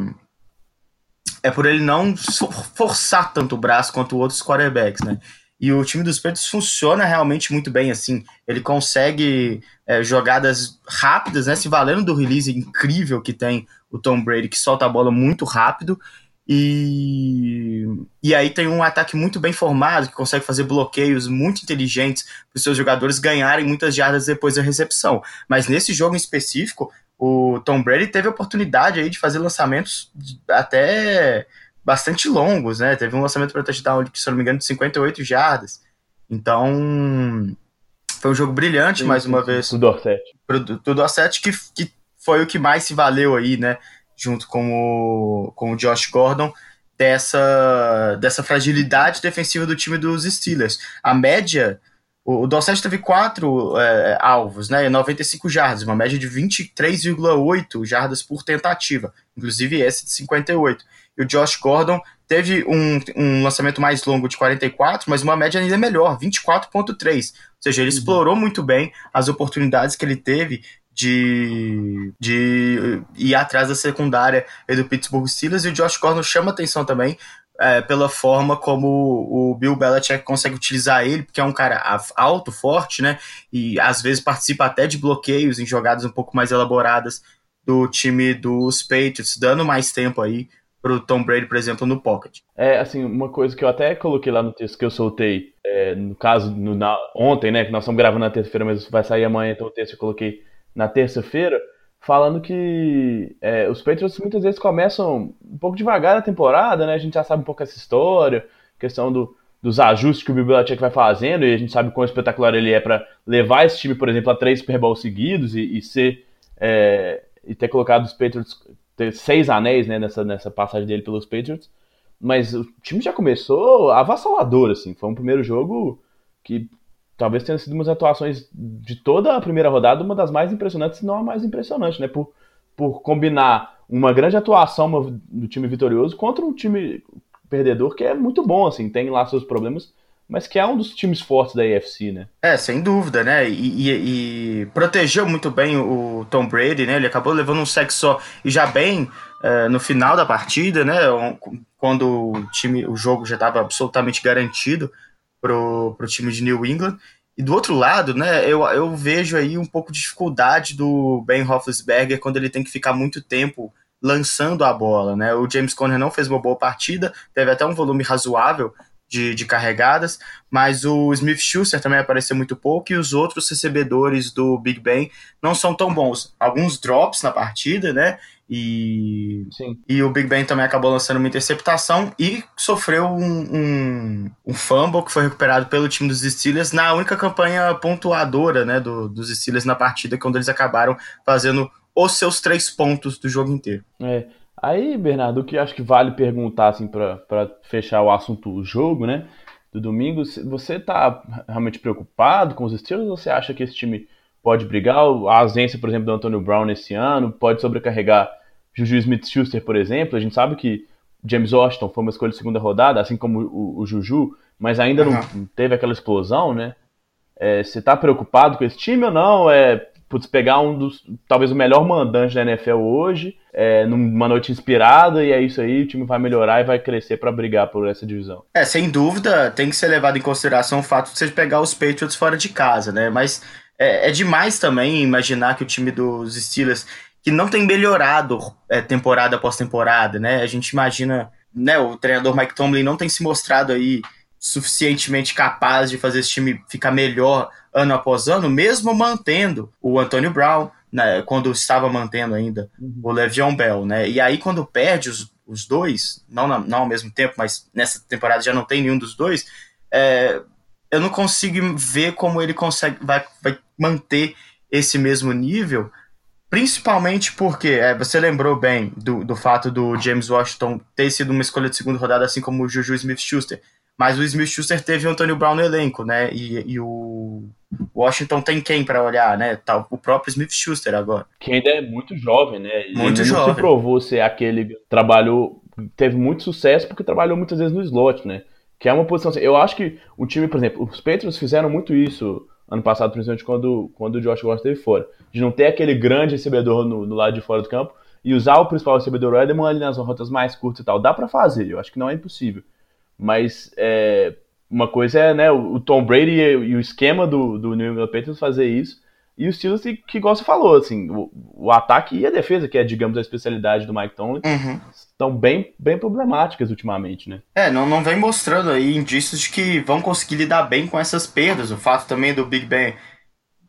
É por ele não forçar tanto o braço quanto outros quarterbacks, né? E o time dos Patriots funciona realmente muito bem assim. Ele consegue é, jogadas rápidas, né? Se valendo do release incrível que tem o Tom Brady, que solta a bola muito rápido. E, e aí tem um ataque muito bem formado, que consegue fazer bloqueios muito inteligentes para os seus jogadores ganharem muitas jardas depois da recepção. Mas nesse jogo em específico, o Tom Brady teve a oportunidade aí de fazer lançamentos até bastante longos, né? Teve um lançamento para touchdown, se não me engano, de 58 jardas. Então, foi um jogo brilhante, sim, mais uma sim. vez. Do Dorset. Do Dorset, que, que foi o que mais se valeu aí, né? junto com o, com o Josh Gordon, dessa, dessa fragilidade defensiva do time dos Steelers. A média, o, o Dorset teve quatro é, alvos, né, 95 jardas, uma média de 23,8 jardas por tentativa, inclusive esse de 58. E o Josh Gordon teve um, um lançamento mais longo de 44, mas uma média ainda melhor, 24,3. Ou seja, ele uhum. explorou muito bem as oportunidades que ele teve de, de ir atrás da secundária do Pittsburgh Steelers e o Josh Gordon chama atenção também é, pela forma como o Bill Belichick consegue utilizar ele, porque é um cara alto, forte, né? E às vezes participa até de bloqueios em jogadas um pouco mais elaboradas do time dos Patriots, dando mais tempo aí pro Tom Brady, por exemplo, no pocket. É, assim, uma coisa que eu até coloquei lá no texto que eu soltei, é, no caso, no, na, ontem, né, que nós estamos gravando na terça-feira, mas vai sair amanhã, então o texto eu coloquei na terça-feira, falando que é, os Patriots muitas vezes começam um pouco devagar na temporada, né? A gente já sabe um pouco essa história, questão do, dos ajustes que o Belichick vai fazendo, e a gente sabe quão espetacular ele é para levar esse time, por exemplo, a três Super Bowls seguidos e, e ser é, e ter colocado os Patriots ter seis anéis né, nessa, nessa passagem dele pelos Patriots. Mas o time já começou avassalador, assim. Foi um primeiro jogo que talvez tenha sido uma das atuações de toda a primeira rodada, uma das mais impressionantes, se não a mais impressionante, né? Por, por combinar uma grande atuação do time vitorioso contra um time perdedor que é muito bom, assim, tem lá seus problemas, mas que é um dos times fortes da AFC, né? É, sem dúvida, né? E, e, e protegeu muito bem o Tom Brady, né? Ele acabou levando um sec só e já bem é, no final da partida, né? Quando o time, o jogo já estava absolutamente garantido pro, pro time de New England. E do outro lado, né, eu, eu vejo aí um pouco de dificuldade do Ben Roethlisberger quando ele tem que ficar muito tempo lançando a bola, né? O James Conner não fez uma boa partida, teve até um volume razoável de, de carregadas, mas o Smith Schuster também apareceu muito pouco e os outros recebedores do Big Ben não são tão bons. Alguns drops na partida, né? E, Sim. e o Big Ben também acabou lançando uma interceptação e sofreu um, um, um, fumble que foi recuperado pelo time dos Steelers na única campanha pontuadora né, do, dos Steelers na partida, quando eles acabaram fazendo os seus três pontos do jogo inteiro. É. Aí, Bernardo, o que acho que vale perguntar assim, para fechar o assunto o jogo, né? Do domingo, você está realmente preocupado com os Steelers ou você acha que esse time pode brigar? A ausência, por exemplo, do Antonio Brown esse ano pode sobrecarregar Juju Smith-Schuster, por exemplo, a gente sabe que James Washington foi uma escolha de segunda rodada, assim como o, o Juju, mas ainda uhum. não teve aquela explosão, né? É, você tá preocupado com esse time ou não? É, putz, pegar um dos, talvez o melhor mandante da NFL hoje, é, numa noite inspirada, e é isso aí, o time vai melhorar e vai crescer para brigar por essa divisão. É, sem dúvida, tem que ser levado em consideração o fato de você pegar os Patriots fora de casa, né? Mas é, é demais também imaginar que o time dos Steelers que não tem melhorado é, temporada após temporada, né? A gente imagina, né, o treinador Mike Tomlin não tem se mostrado aí suficientemente capaz de fazer esse time ficar melhor ano após ano, mesmo mantendo o Antonio Brown, né, quando estava mantendo ainda uhum. o Le'Veon Bell, né? E aí quando perde os, os dois, não, na, não ao mesmo tempo, mas nessa temporada já não tem nenhum dos dois, é, eu não consigo ver como ele consegue vai, vai manter esse mesmo nível Principalmente porque é, você lembrou bem do, do fato do James Washington ter sido uma escolha de segunda rodada, assim como o Juju Smith-Schuster. Mas o Smith-Schuster teve o Antônio Brown no elenco, né? E, e o Washington tem quem para olhar, né? Tá o próprio Smith-Schuster agora. Que ainda é muito jovem, né? Muito ele jovem. se provou ser aquele que trabalhou, teve muito sucesso porque trabalhou muitas vezes no slot, né? Que é uma posição. assim, Eu acho que o time, por exemplo, os Patriots fizeram muito isso ano passado, principalmente quando, quando o Josh Gordon esteve fora. De não ter aquele grande recebedor no, no lado de fora do campo e usar o principal recebedor Edelman ali nas rotas mais curtas e tal. Dá para fazer, eu acho que não é impossível. Mas é, uma coisa é né, o Tom Brady e, e o esquema do, do New England Patriots fazer isso. E os Steelers, que, que igual você falou, assim, o, o, ataque e a defesa, que é, digamos, a especialidade do Mike Tomlin, Uhum. estão bem, bem problemáticas ultimamente, né? É, não, não vem mostrando aí indícios de que vão conseguir lidar bem com essas perdas. O fato também do Big Ben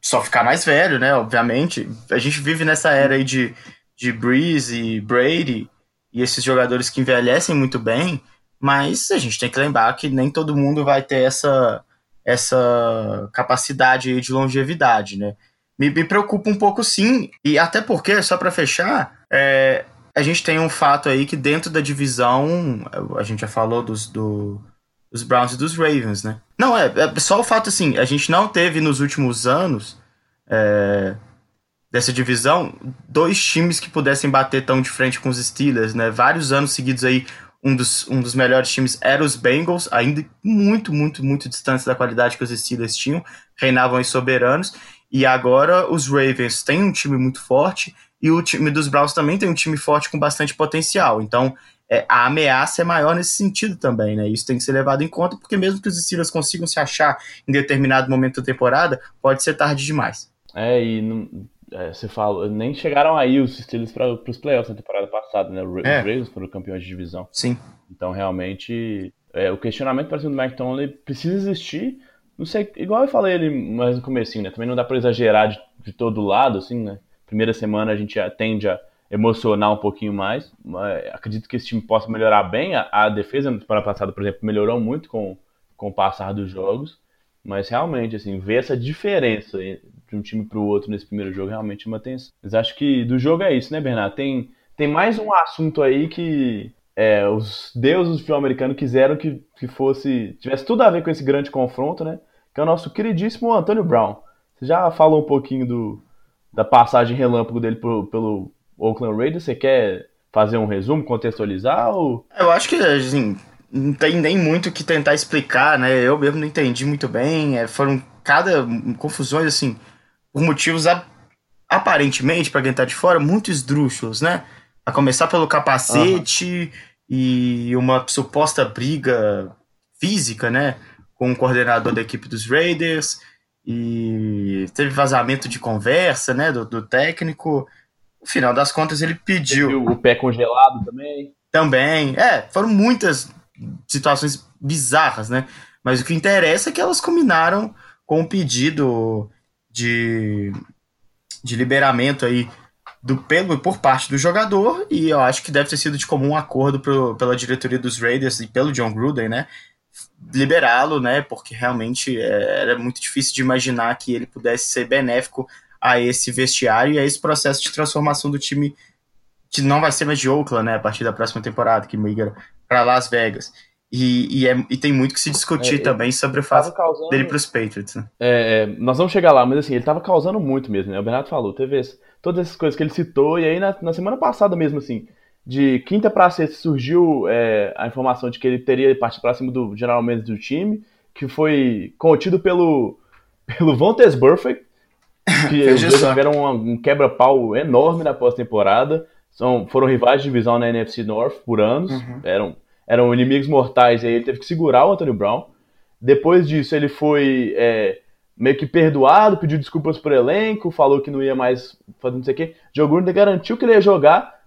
só ficar mais velho, né? Obviamente. A gente vive nessa era aí de, de Breeze e Brady e esses jogadores que envelhecem muito bem, mas a gente tem que lembrar que nem todo mundo vai ter essa, essa capacidade de longevidade, né? Me, me preocupa um pouco sim, e até porque, só para fechar, é, a gente tem um fato aí que dentro da divisão, a gente já falou dos, do, dos Browns e dos Ravens, né? Não, é, é só o fato assim, a gente não teve nos últimos anos é, dessa divisão dois times que pudessem bater tão de frente com os Steelers, né? Vários anos seguidos aí, um dos, um dos melhores times era os Bengals, ainda muito, muito, muito distantes da qualidade que os Steelers tinham, reinavam aí soberanos, e agora os Ravens têm um time muito forte, e o time dos Browns também tem um time forte com bastante potencial. Então, é, a ameaça é maior nesse sentido também, né? Isso tem que ser levado em conta, porque mesmo que os Steelers consigam se achar em determinado momento da temporada, pode ser tarde demais. É, e é, você falou, nem chegaram aí os Steelers para os playoffs na temporada passada, né? Os É. Ravens foram campeões de divisão. Sim. Então, realmente, é, o questionamento para cima do Mike Tomlin precisa existir. Não sei, igual eu falei ali mais no comecinho, né? Também não dá para exagerar de, de todo lado, assim, né? Primeira semana a gente tende a emocionar um pouquinho mais. Acredito que esse time possa melhorar bem. A, a defesa na temporada passada, por exemplo, melhorou muito com, com o passar dos jogos. Mas realmente, assim, ver essa diferença de um time para o outro nesse primeiro jogo realmente chama atenção. Mas acho que do jogo é isso, né, Bernardo? Tem, tem mais um assunto aí que é, os deuses do futebol americano quiseram que, que fosse. tivesse tudo a ver com esse grande confronto, né? Que é o nosso queridíssimo Antônio Brown. Você já falou um pouquinho do, da passagem relâmpago dele pro, pelo Oakland Raiders. Você quer fazer um resumo, contextualizar? Ou... Eu acho que, assim, não tem nem muito o que tentar explicar, né? Eu mesmo não entendi muito bem. é, foram cada confusões, assim, por motivos a- aparentemente, para quem tá de fora, muito esdrúxulos, né? A começar pelo capacete e uma suposta briga física, né? Com o coordenador da equipe dos Raiders. E teve vazamento de conversa, né? Do, do técnico. No final das contas, ele pediu. Viu o pé congelado também? Também. É, foram muitas situações bizarras, né? Mas o que interessa é que elas combinaram com o pedido de, de liberamento aí do, pelo, por parte do jogador, e eu acho que deve ter sido de comum acordo pro, pela diretoria dos Raiders e pelo John Gruden, né? Liberá-lo, né? Porque realmente é, era muito difícil de imaginar que ele pudesse ser benéfico a esse vestiário e a esse processo de transformação do time que não vai ser mais de Oakland, né, a partir da próxima temporada, que migra para Las Vegas. E, e, é- e tem muito que se discutir É, também sobre o fato causando... dele para os Patriots. Né? É, é, nós vamos chegar lá, mas assim, ele tava causando muito mesmo, né? O Bernardo falou, teve esse- todas essas coisas que ele citou, e aí na, na semana passada mesmo, assim, de quinta pra sexta surgiu é, a informação de que ele teria partido pra cima do general manager do time, que foi contido pelo, pelo Vontaze Burfict, que os dois tiveram um, um quebra-pau enorme na pós-temporada, são, foram rivais de divisão na NFC North por anos, Uhum. eram, eram inimigos mortais, e aí ele teve que segurar o Antonio Brown. Depois disso, ele foi é, meio que perdoado, pediu desculpas pro elenco, falou que não ia mais fazer não sei o quê. Joe Gruden garantiu que ele ia jogar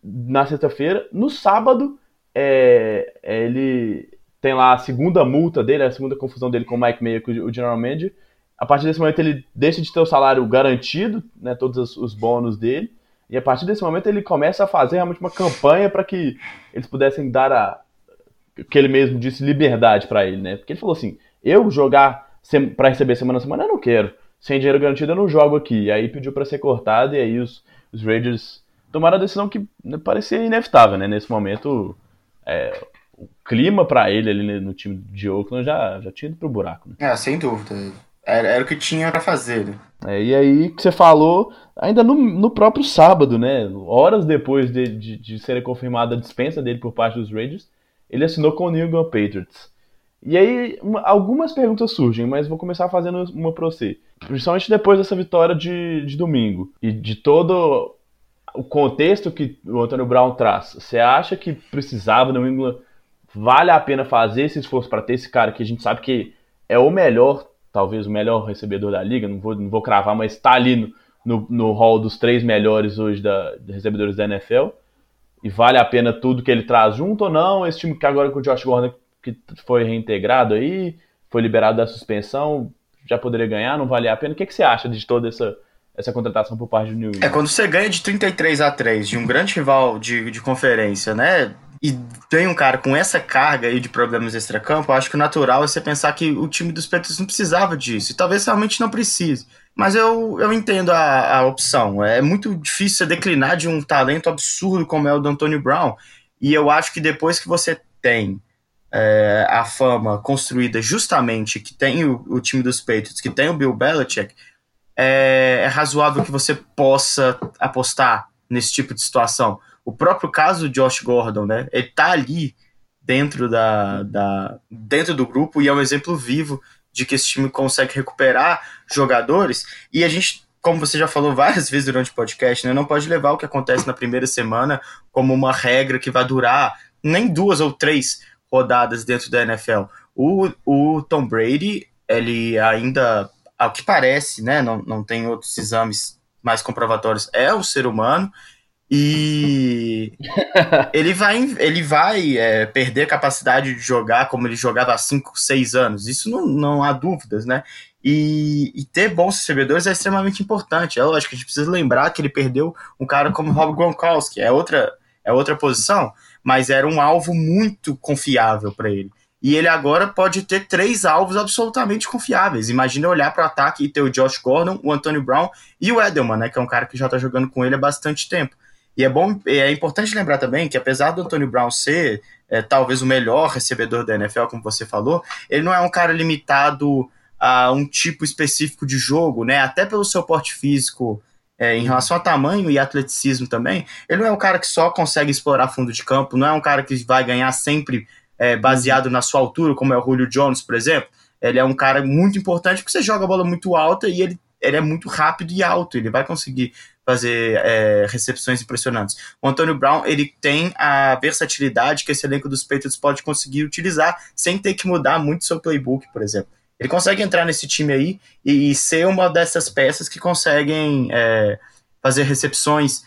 na sexta-feira. No sábado, é, ele tem lá a segunda multa dele, a segunda confusão dele com o Mike Mayer, com o General Manager. A partir desse momento, ele deixa de ter o salário garantido, né, todos os, os bônus dele. E a partir desse momento, ele começa a fazer realmente uma campanha para que eles pudessem dar a, que ele mesmo disse, liberdade pra ele, né? Porque ele falou assim: eu jogar para receber semana a semana, eu não quero. Sem dinheiro garantido, eu não jogo aqui. E aí pediu pra ser cortado, e aí os, os Raiders tomaram a decisão que parecia inevitável, né? Nesse momento, é, o clima para ele ali no time de Oakland já, já tinha ido pro buraco. Né? É, sem dúvida. Era, era o que tinha para fazer. Né? É, e aí que você falou, ainda no, no próprio sábado, né? Horas depois de, de, de ser confirmada a dispensa dele por parte dos Raiders, ele assinou com o New England Patriots. E aí, uma, algumas perguntas surgem, mas vou começar fazendo uma pra você. Principalmente depois dessa vitória de, de domingo e de todo o contexto que o Antônio Brown traz. Você acha que precisava no England vale a pena fazer esse esforço para ter esse cara que a gente sabe que é o melhor, talvez o melhor recebedor da liga, não vou, não vou cravar, mas está ali no, no, no hall dos três melhores hoje da, de recebedores da NFL. E vale a pena tudo que ele traz junto ou não? Esse time que agora com o Josh Gordon que foi reintegrado aí, foi liberado da suspensão, já poderia ganhar, não vale a pena? O que, que você acha de toda essa, essa contratação por parte do New England? É, quando você ganha de 33 a 3 de um grande rival de, de conferência, né? e tem um cara com essa carga aí de problemas extra-campo, acho que o natural é você pensar que o time dos Patriots não precisava disso. E talvez realmente não precise. Mas eu, eu entendo a, a opção. É muito difícil você declinar de um talento absurdo como é o do Antonio Brown. E eu acho que depois que você tem é, a fama construída justamente que tem o, o, time dos Patriots, que tem o Bill Belichick, é, é razoável que você possa apostar nesse tipo de situação o próprio caso do Josh Gordon, né? Ele tá ali dentro da, da dentro do grupo e é um exemplo vivo de que esse time consegue recuperar jogadores e a gente como você já falou várias vezes durante o podcast, né, não pode levar o que acontece na primeira semana como uma regra que vai durar nem duas ou três rodadas dentro da NFL. O, o Tom Brady, ele ainda, ao que parece, né, não, não tem outros exames mais comprovatórios, é um ser humano e ele vai, ele vai é, perder a capacidade de jogar como ele jogava há 5, 6 anos. Isso não, não há dúvidas, né? E, e, ter bons recebedores é extremamente importante. É lógico, a gente precisa lembrar que ele perdeu um cara como Rob Gronkowski, é outra, é outra posição, mas era um alvo muito confiável para ele. E ele agora pode ter três alvos absolutamente confiáveis. Imagina olhar para o ataque e ter o Josh Gordon, o Antonio Brown e o Edelman, né, que é um cara que já está jogando com ele há bastante tempo. E é bom, é importante lembrar também que apesar do Antônio Brown ser é, talvez o melhor recebedor da NFL, como você falou, ele não é um cara limitado a um tipo específico de jogo, né? Até pelo seu porte físico, é, em relação a tamanho e atleticismo também, ele não é um cara que só consegue explorar fundo de campo, não é um cara que vai ganhar sempre é, baseado na sua altura, como é o Julio Jones, por exemplo. Ele é um cara muito importante porque você joga a bola muito alta e ele, ele é muito rápido e alto, ele vai conseguir fazer é, recepções impressionantes. O Antônio Brown ele tem a versatilidade que esse elenco dos Patriots pode conseguir utilizar sem ter que mudar muito seu playbook, por exemplo. Ele consegue entrar nesse time aí e, e ser uma dessas peças que conseguem é, fazer recepções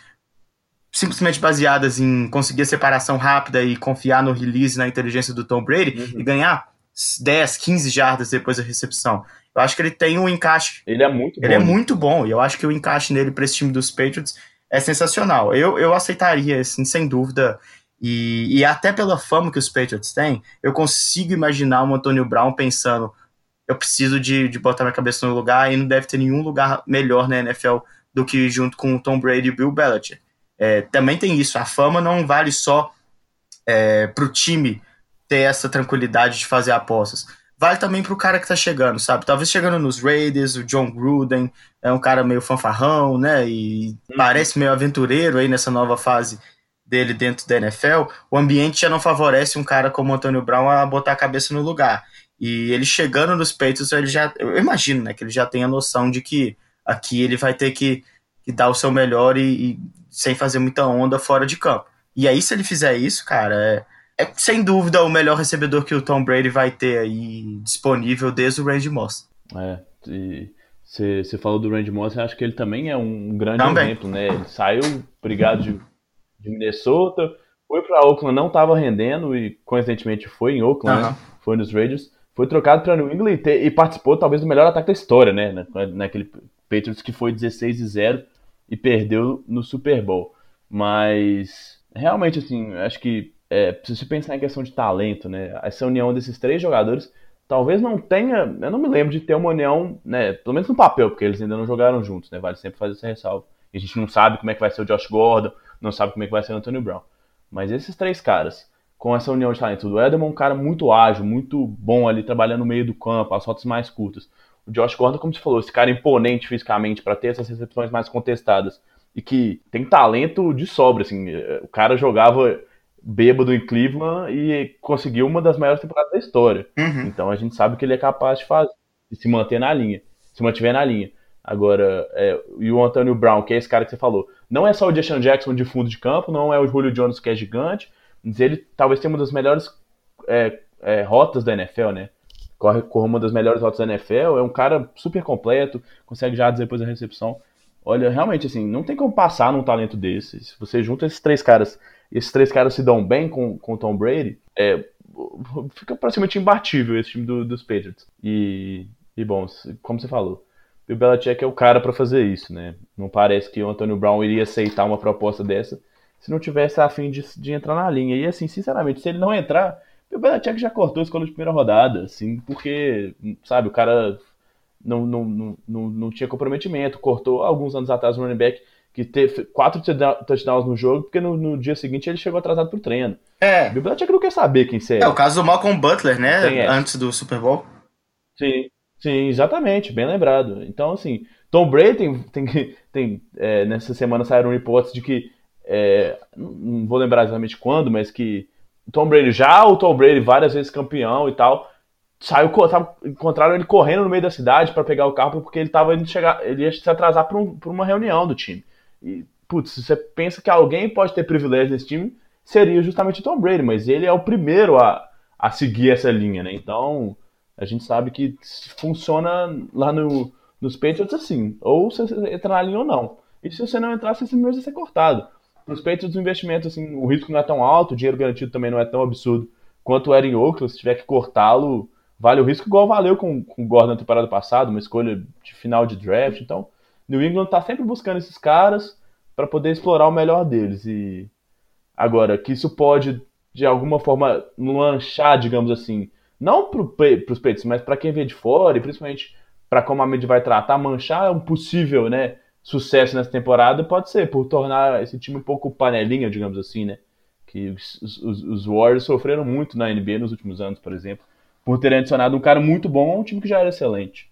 simplesmente baseadas em conseguir a separação rápida e confiar no release, na inteligência do Tom Brady uhum. e ganhar 10, 15 jardas depois da recepção. Eu acho que ele tem um encaixe. Ele é muito bom. Ele é muito bom. E eu acho que o encaixe nele para esse time dos Patriots é sensacional. Eu, eu aceitaria, assim, sem dúvida. E, e até pela fama que os Patriots têm, eu consigo imaginar o Antônio Brown pensando: eu preciso de, de botar minha cabeça no lugar e não deve ter nenhum lugar melhor na NFL do que junto com o Tom Brady e Bill Belichick. É, também tem isso, a fama não vale só é, para o time ter essa tranquilidade de fazer apostas vale também pro cara que tá chegando, sabe? Talvez chegando nos Raiders, o John Gruden é um cara meio fanfarrão, né? E uhum. parece meio aventureiro aí nessa nova fase dele dentro da NFL. O ambiente já não favorece um cara como o Antônio Brown a botar a cabeça no lugar. E ele chegando nos peitos, ele já. Eu imagino, né? Que ele já tem a noção de que aqui ele vai ter que, que dar o seu melhor e, e sem fazer muita onda fora de campo. E aí, se ele fizer isso, cara, é é sem dúvida o melhor recebedor que o Tom Brady vai ter aí disponível desde o Randy Moss. É, e você falou do Randy Moss, eu acho que ele também é um grande também. exemplo, né? Ele saiu brigado de, de Minnesota, foi para Oakland, não estava rendendo e coincidentemente foi em Oakland, né? foi nos Raiders, foi trocado para New England e, e, participou talvez do melhor ataque da história, né? Naquele Patriots que foi 16 e 0 e perdeu no Super Bowl. Mas realmente assim, acho que é, você pensar em questão de talento, né? Essa união desses três jogadores talvez não tenha. Eu não me lembro de ter uma união, né? Pelo menos no papel, porque eles ainda não jogaram juntos, né? Vale sempre fazer essa ressalva. A gente não sabe como é que vai ser o Josh Gordon, não sabe como é que vai ser o Antonio Brown. Mas esses três caras, com essa união de talento, o Edelman é um cara muito ágil, muito bom ali, trabalhando no meio do campo, as rotas mais curtas. O Josh Gordon, como você falou, esse cara imponente fisicamente para ter essas recepções mais contestadas e que tem talento de sobra, assim. O cara jogava bêbado em Cleveland e conseguiu uma das maiores temporadas da história. Uhum. Então a gente sabe que ele é capaz de fazer, de se manter na linha, se mantiver na linha. Agora, é, e o Antônio Brown, que é esse cara que você falou, não é só o Deshaun Jackson de fundo de campo, não é o Julio Jones que é gigante, mas ele talvez tenha uma das melhores é, é, rotas da NFL, né? Corre, corre uma das melhores rotas da NFL, é um cara super completo, consegue já depois da recepção. Olha, realmente, assim, não tem como passar num talento desse. Se você junta esses três caras esses três caras se dão bem com o Tom Brady, é, fica praticamente imbatível esse time do, dos Patriots. E, e, bom, como você falou, o Belichick é o cara para fazer isso, né? Não parece que o Antonio Brown iria aceitar uma proposta dessa se não tivesse a fim de, de entrar na linha. E assim, sinceramente, se ele não entrar, o Belichick já cortou a escola de primeira rodada, assim, porque, sabe, o cara não, não, não, não, tinha comprometimento, cortou alguns anos atrás o running back que teve quatro touchdowns no jogo, porque no, no, dia seguinte ele chegou atrasado pro treino. É. O Belichick não quer saber quem você é. É o caso do Malcolm Butler, né? Antes do Super Bowl. Sim, sim, exatamente, bem lembrado. Então, assim, Tom Brady tem, tem, tem é, nessa semana saíram reportes de que, é, não vou lembrar exatamente quando, mas que Tom Brady já, o Tom Brady várias vezes campeão e tal, saiu, tava, encontraram ele correndo no meio da cidade para pegar o carro porque ele tava indo chegar, ele ia se atrasar para um, uma reunião do time. E, putz, se você pensa que alguém pode ter privilégio nesse time, seria justamente o Tom Brady, mas ele é o primeiro a, a seguir essa linha, né? Então, a gente sabe que funciona lá no, nos Patriots assim, ou você entra na linha ou não. E se você não entrar, você simplesmente vai ser cortado. Nos Patriots, o investimento, assim, o risco não é tão alto, o dinheiro garantido também não é tão absurdo quanto era em Oakland, se tiver que cortá-lo, vale o risco igual valeu com, com o Gordon na temporada passada, uma escolha de final de draft, então New England está sempre buscando esses caras para poder explorar o melhor deles. E agora, que isso pode, de alguma forma, lanchar, digamos assim, não para os peitos, mas para quem vê de fora, e principalmente para como a mídia vai tratar, manchar um possível né, sucesso nessa temporada pode ser por tornar esse time um pouco panelinha, digamos assim, né? Que os, os, os Warriors sofreram muito na NBA nos últimos anos, por exemplo, por terem adicionado um cara muito bom a um time que já era excelente.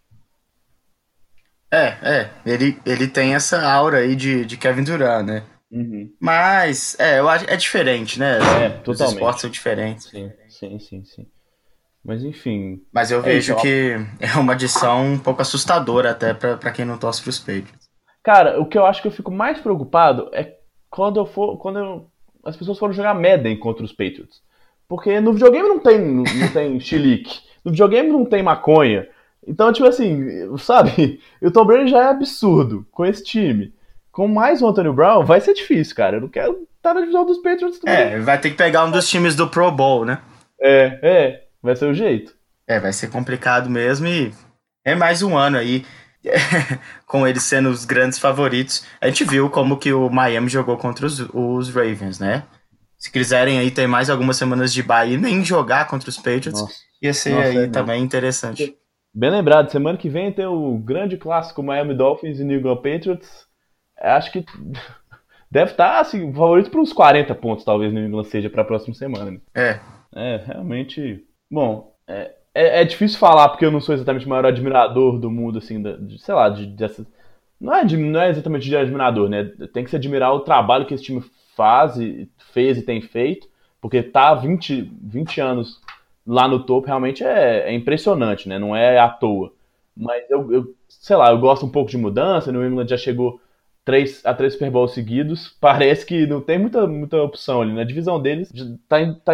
É, é. Ele, ele tem essa aura aí de, de Kevin Durant, né? Uhum. Mas, é, eu acho é diferente, né? É, totalmente. Os esportes são diferentes. Sim, sim, sim, sim. Mas enfim. Mas eu é vejo que é uma adição um pouco assustadora até para quem não torce pros Patriots. Cara, o que eu acho que eu fico mais preocupado é quando eu for. Quando eu, as pessoas foram jogar Madden contra os Patriots. Porque no videogame não tem, não, tem chilique. No videogame não tem maconha. Então, tipo assim, sabe? O Tom Brady já é absurdo com esse time. Com mais o Antonio Brown, vai ser difícil, cara. Eu não quero estar na divisão dos Patriots também. É, vai ter que pegar um dos times do Pro Bowl, né? É, é. Vai ser o jeito. É, vai ser complicado mesmo e é mais um ano aí com eles sendo os grandes favoritos. A gente viu como que o Miami jogou contra os, os Ravens, né? Se quiserem aí ter mais algumas semanas de bye e nem jogar contra os Patriots, Nossa. ia ser Nossa, aí é, também interessante. Bem lembrado, semana que vem tem o grande clássico Miami Dolphins e New England Patriots. Acho que deve estar tá, assim, favorito para uns 40 pontos, talvez New England seja para a próxima semana. Né? É. É, realmente. Bom, é, é, é, difícil falar porque eu não sou exatamente o maior admirador do mundo, assim, de, sei lá, de, dessa. Não é, de, não é exatamente de admirador, né? Tem que se admirar o trabalho que esse time faz, e, fez e tem feito, porque tá 20, 20 anos lá no topo realmente é, é, impressionante, né? Não é à toa. Mas eu, eu, sei lá, eu gosto um pouco de mudança. No England já chegou três, a três Super Bowls seguidos. Parece que não tem muita, muita opção ali. Na divisão deles tá, tá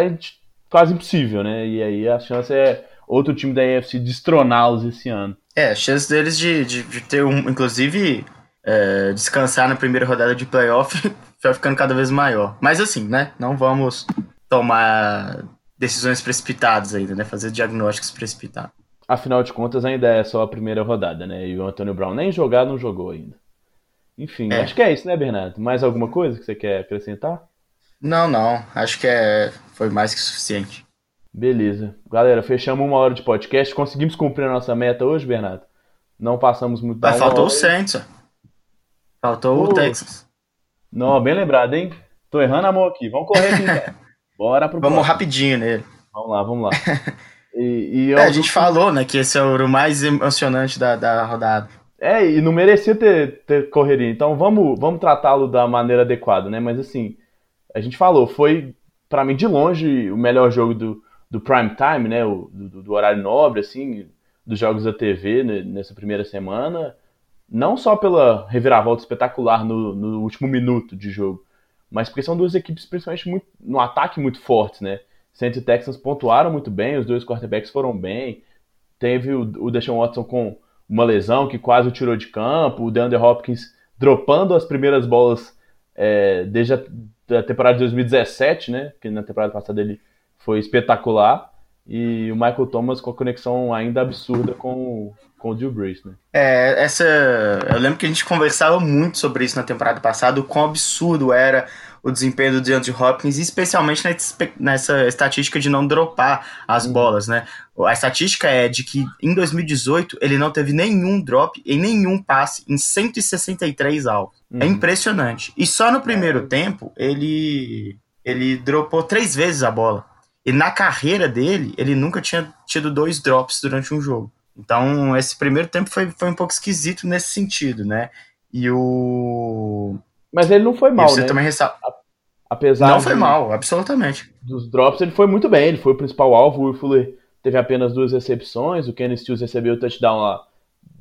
quase impossível, né? E aí a chance é outro time da AFC destroná-los esse ano. É, a chance deles de, de, de ter um, inclusive, é, descansar na primeira rodada de playoff vai ficando cada vez maior. Mas assim, né? Não vamos tomar decisões precipitadas ainda, né? Fazer diagnósticos precipitados. Afinal de contas, ainda é só a primeira rodada, né? E o Antônio Brown nem jogar não jogou ainda. Enfim, é. acho que é isso, né, Bernardo? Mais alguma coisa que você quer acrescentar? Não, não. Acho que é... foi mais que suficiente. Beleza. Galera, fechamos uma hora de podcast. Conseguimos cumprir a nossa meta hoje, Bernardo? Não passamos muito Mas faltou o Saints. Faltou o Texas. Não, bem lembrado, hein? Tô errando a mão aqui. Vamos correr aqui, cara. Bora pro Vamos próximo. rapidinho nele. Vamos lá, vamos lá. E, e é, a gente falou, né, que esse é o mais emocionante da, da rodada. É, e não merecia ter, ter correria. Então vamos, vamos tratá-lo da maneira adequada, né? Mas assim, a gente falou, foi para mim de longe o melhor jogo do, do prime time, né? O, do, do, horário nobre, assim, dos jogos da TV né, nessa primeira semana. Não só pela reviravolta espetacular no, no último minuto de jogo, mas porque são duas equipes, principalmente muito, no ataque, muito fortes, né? Saints e Texans pontuaram muito bem, os dois quarterbacks foram bem. Teve o, o Deshaun Watson com uma lesão que quase o tirou de campo, o DeAndre Hopkins dropando as primeiras bolas é, desde a da temporada de 2017, né? Que na temporada passada ele foi espetacular. E o Michael Thomas com a conexão ainda absurda com, com o Drew Brees, né? É, essa. Eu lembro que a gente conversava muito sobre isso na temporada passada, o quão absurdo era o desempenho do DeAndre Hopkins, especialmente nessa estatística de não dropar as uhum. bolas, né? A estatística é de que em 2018 ele não teve nenhum drop em nenhum passe em 163 alvos. É uhum. É impressionante. E só no primeiro é. tempo ele ele dropou três vezes a bola. E na carreira dele, ele nunca tinha tido dois drops durante um jogo. Então, esse primeiro tempo foi, foi um pouco esquisito nesse sentido, né? E o. Mas ele não foi mal, você né? também ressa... Apesar não foi mal, absolutamente. Dos drops, ele foi muito bem, ele foi o principal alvo. O Fuller teve apenas duas recepções, o Kenny Stills recebeu o touchdown lá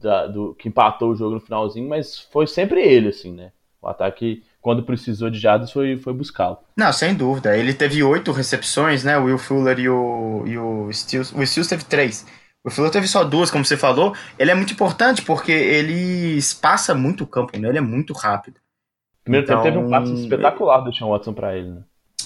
da, do, que empatou o jogo no finalzinho, mas foi sempre ele, assim, né? O ataque, quando precisou de jardas, foi, foi buscá-lo. Não, sem dúvida. Ele teve oito recepções, né? O Will Fuller e o, e o Stills. O Stills teve três. O Fuller teve só duas, como você falou. Ele é muito importante porque ele espaça muito o campo, né? Ele é muito rápido. Primeiro então, tempo teve um passe espetacular do Sean Watson para ele, né?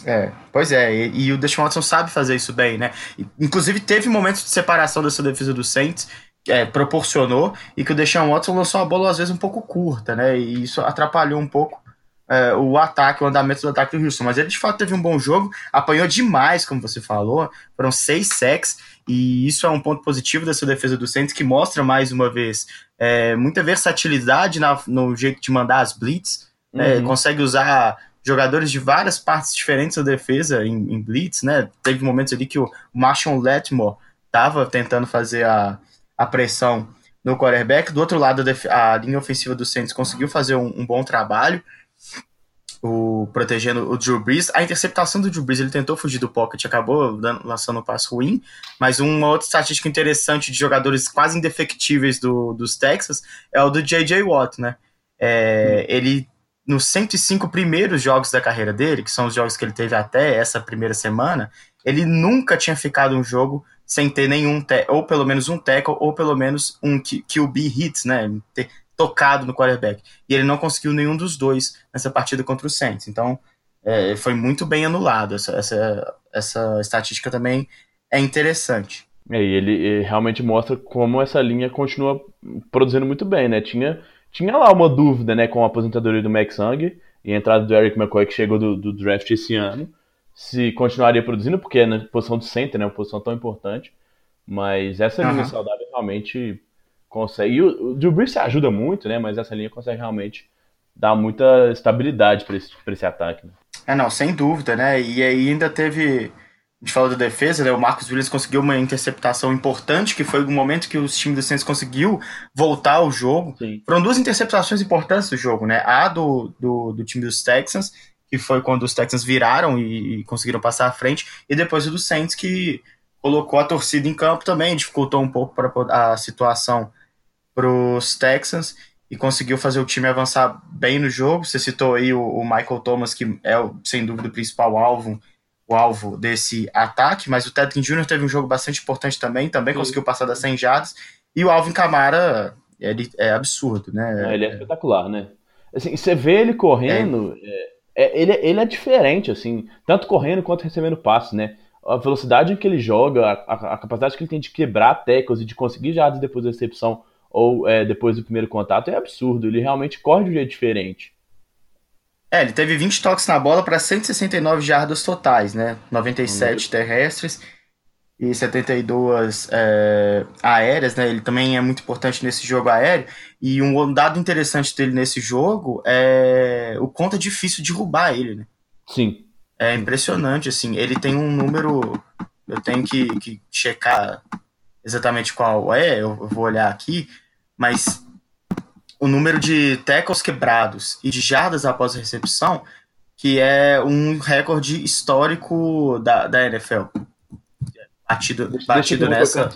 É, pois é, e, e, o Deshaun Watson sabe fazer isso bem, né? Inclusive teve momentos de separação dessa defesa do Saints, é, proporcionou, e que o Deshaun Watson lançou a bola às vezes um pouco curta, né? E isso atrapalhou um pouco é, o ataque, o andamento do ataque do Houston. Mas ele de fato teve um bom jogo, apanhou demais, como você falou, foram seis sacks, e isso é um ponto positivo dessa defesa do Saints, que mostra mais uma vez é, muita versatilidade na, no jeito de mandar as blitz, né? uhum. consegue usar jogadores de várias partes diferentes da defesa em, em, blitz, né? Teve momentos ali que o Marshall Letmore estava tentando fazer a, a pressão no quarterback. Do outro lado, a, a linha ofensiva do Saints conseguiu fazer um, um, bom trabalho, o, protegendo o Drew Brees. A interceptação do Drew Brees, ele tentou fugir do pocket, acabou dando, lançando um passo ruim, mas uma outra estatística interessante de jogadores quase indefectíveis do, dos Texas é o do J.J. Watt, né? É. Ele nos 105 primeiros jogos da carreira dele, que são os jogos que ele teve até essa primeira semana, ele nunca tinha ficado um jogo sem ter nenhum, ou pelo menos um tackle, ou pelo menos um QB hits, né? Tocado no quarterback. E ele não conseguiu nenhum dos dois nessa partida contra o Saints. Então, é, foi muito bem anulado. Essa, essa, essa estatística também é interessante. É, e ele, ele realmente mostra como essa linha continua produzindo muito bem, né? Tinha tinha lá uma dúvida, né, com a aposentadoria do Max Young e a entrada do Eric McCoy que chegou do, do draft esse ano, se continuaria produzindo, porque é na posição do center, né, uma posição tão importante, mas essa linha uhum. saudável realmente consegue, e o, o Drew Brees ajuda muito, né, mas essa linha consegue realmente dar muita estabilidade para esse, esse ataque. Né? É, não, sem dúvida, né, e aí ainda teve a gente falou da defesa, né? O Marcos Williams conseguiu uma interceptação importante, que foi o momento que o time do Saints conseguiu voltar ao jogo. Sim. Foram duas interceptações importantes do jogo, né? A do, do, do time dos Texans, que foi quando os Texans viraram e, e conseguiram passar à frente, e depois o do Saints, que colocou a torcida em campo também, dificultou um pouco para a situação para os Texans e conseguiu fazer o time avançar bem no jogo. Você citou aí o, o Michael Thomas, que é, sem dúvida, o principal alvo o alvo desse ataque, mas o Tedkin Jr. teve um jogo bastante importante também, também Sim. conseguiu passar das 100 jardas, e o Alvin Camara, ele é absurdo, né? É, ele é espetacular, né? Assim, você vê ele correndo, é. É, ele, ele é diferente, assim, tanto correndo quanto recebendo passes, né? A velocidade que ele joga, a, a, capacidade que ele tem de quebrar teclas e de conseguir jardas depois da recepção ou é, depois do primeiro contato é absurdo. Ele realmente corre de um jeito diferente. É, ele teve 20 toques na bola para 169 jardas totais, né? 97 uhum. terrestres. e 72 é, aéreas, né? Ele também é muito importante nesse jogo aéreo. E um dado interessante dele nesse jogo é o quanto é difícil derrubar ele, né? Sim. É impressionante, assim. Ele tem um número. Eu tenho que, que checar exatamente qual é, eu vou olhar aqui, mas o número de tackles quebrados e de jardas após a recepção, que é um recorde histórico da, da NFL. Batido, deixa, batido deixa nessa.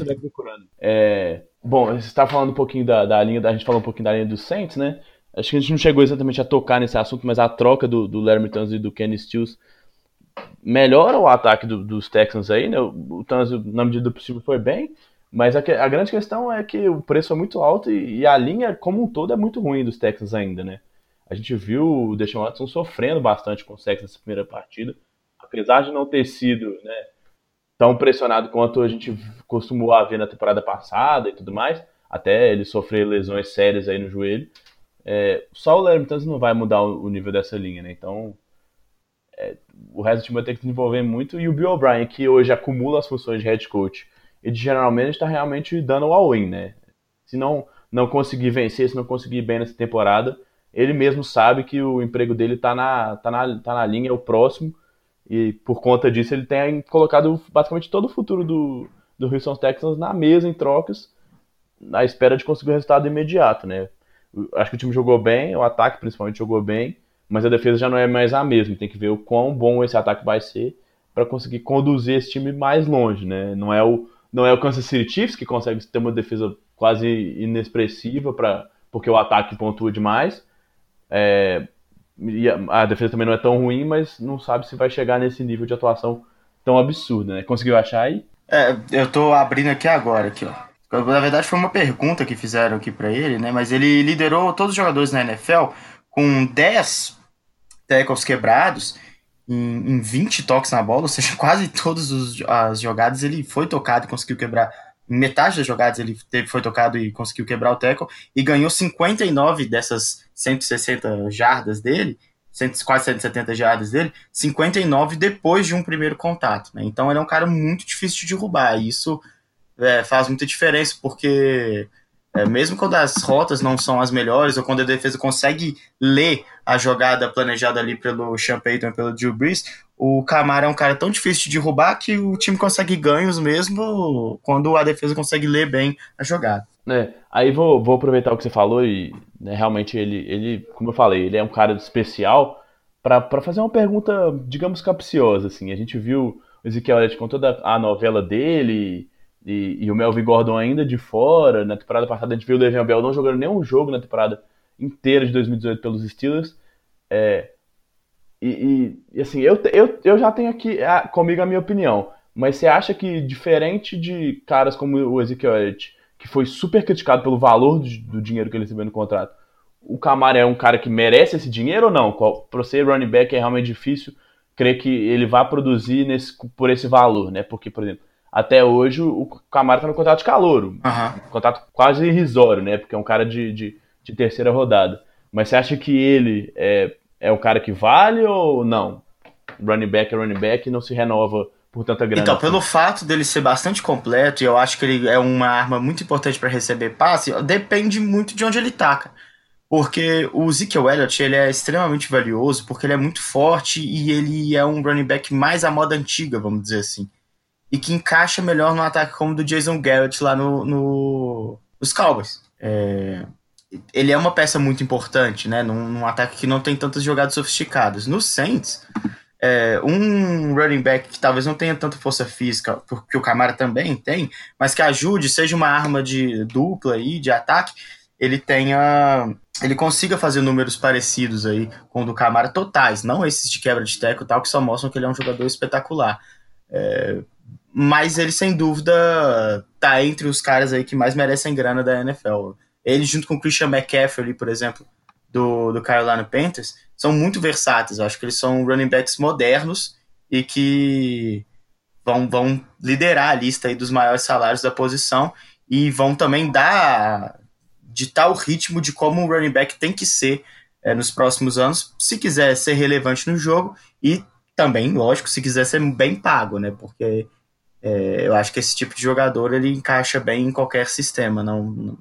É, bom, você está falando um pouquinho da, da linha, a gente falou um pouquinho da linha do Saints, né? Acho que a gente não chegou exatamente a tocar nesse assunto, mas a troca do, do Larry e do Kenny Stills melhora o ataque do, dos Texans aí, né? O Tunzi, na medida do possível, foi bem, mas a, a, grande questão é que o preço é muito alto e, e, a linha como um todo é muito ruim dos Texans ainda, né? A gente viu o Deshaun Watson sofrendo bastante com o Texans nessa primeira partida, apesar de não ter sido né, tão pressionado quanto a gente costumou ver na temporada passada e tudo mais, até ele sofrer lesões sérias aí no joelho. É, só o Larry Tunzi não vai mudar o, o nível dessa linha, né? Então é, o resto do time vai ter que desenvolver muito. E o Bill O'Brien, que hoje acumula as funções de head coach e de geralmente está realmente dando o all-in, né? Se não, não conseguir vencer, se não conseguir bem nessa temporada, ele mesmo sabe que o emprego dele está na, tá na, tá na linha, é o próximo. E por conta disso, ele tem colocado basicamente todo o futuro do, do Houston Texans na mesa em trocas, na espera de conseguir o resultado imediato, né? Acho que o time jogou bem, o ataque principalmente jogou bem, mas a defesa já não é mais a mesma. Tem que ver o quão bom esse ataque vai ser para conseguir conduzir esse time mais longe, né? Não é o não é o Kansas City Chiefs que consegue ter uma defesa quase inexpressiva para porque o ataque pontua demais. É, e a, a, defesa também não é tão ruim, mas não sabe se vai chegar nesse nível de atuação tão absurdo, né? Conseguiu achar aí? É, eu tô abrindo aqui agora, aqui, ó. Na verdade foi uma pergunta que fizeram aqui para ele, né? Mas ele liderou todos os jogadores na NFL com 10 tackles quebrados em, em 20 toques na bola, ou seja, quase todas as jogadas ele foi tocado e conseguiu quebrar. Metade das jogadas ele teve, foi tocado e conseguiu quebrar o tackle e ganhou 59 dessas 160 jardas dele, quase 170 jardas dele, 59 depois de um primeiro contato. Né? Então ele é um cara muito difícil de derrubar. E isso é, faz muita diferença, porque é, mesmo quando as rotas não são as melhores, ou quando a defesa consegue ler a jogada planejada ali pelo Sean Payton e pelo Drew Brees, o Camara é um cara tão difícil de derrubar que o time consegue ganhos mesmo quando a defesa consegue ler bem a jogada. É, aí vou, vou aproveitar o que você falou e né, realmente ele, ele, como eu falei, ele é um cara especial para fazer uma pergunta, digamos, capciosa. Assim. A gente viu o Ezequiel Elliott com toda a novela dele e, e, o Melvin Gordon ainda de fora. Na temporada passada a gente viu o Le'Veon Bell não jogando nenhum jogo na temporada inteira de 2018 pelos Steelers. É, e, e, e, assim, eu, eu, eu já tenho aqui a, comigo a minha opinião. Mas você acha que, diferente de caras como o Ezekiel Elliott, que foi super criticado pelo valor do, do, dinheiro que ele recebeu no contrato, o Camara é um cara que merece esse dinheiro ou não? Para ser running back é realmente difícil crer que ele vá produzir nesse, por esse valor, né? Porque, por exemplo, até hoje o Camara está no contrato de calouro. Uhum. Contrato quase irrisório, né? Porque é um cara de, de, de, terceira rodada. Mas você acha que ele é, é o cara que vale ou não? Running back é running back e não se renova por tanta grana. Então, assim. pelo fato dele ser bastante completo, e eu acho que ele é uma arma muito importante para receber passe, depende muito de onde ele taca. Porque o Ezekiel Elliott ele é extremamente valioso, porque ele é muito forte e ele é um running back mais à moda antiga, vamos dizer assim e que encaixa melhor no ataque como do Jason Garrett lá no, no nos Cowboys. É, ele é uma peça muito importante, né? Num, num, ataque que não tem tantas jogadas sofisticadas. No Saints, é, um running back que talvez não tenha tanta força física, porque o Camara também tem, mas que ajude, seja uma arma de dupla aí, de ataque, ele tenha. Ele consiga fazer números parecidos aí com o do Camara totais, não esses de quebra de teco e tal, que só mostram que ele é um jogador espetacular. É, mas ele sem dúvida tá entre os caras aí que mais merecem grana da NFL. Ele junto com o Christian McCaffrey, por exemplo, do, do Carolina Panthers, são muito versáteis. Eu acho que eles são running backs modernos e que vão, vão liderar a lista aí dos maiores salários da posição e vão também dar ditar o ritmo de como o running back tem que ser é, nos próximos anos, se quiser ser relevante no jogo e também, lógico, se quiser ser bem pago, né? Porque É, eu acho que esse tipo de jogador ele encaixa bem em qualquer sistema. Não, não,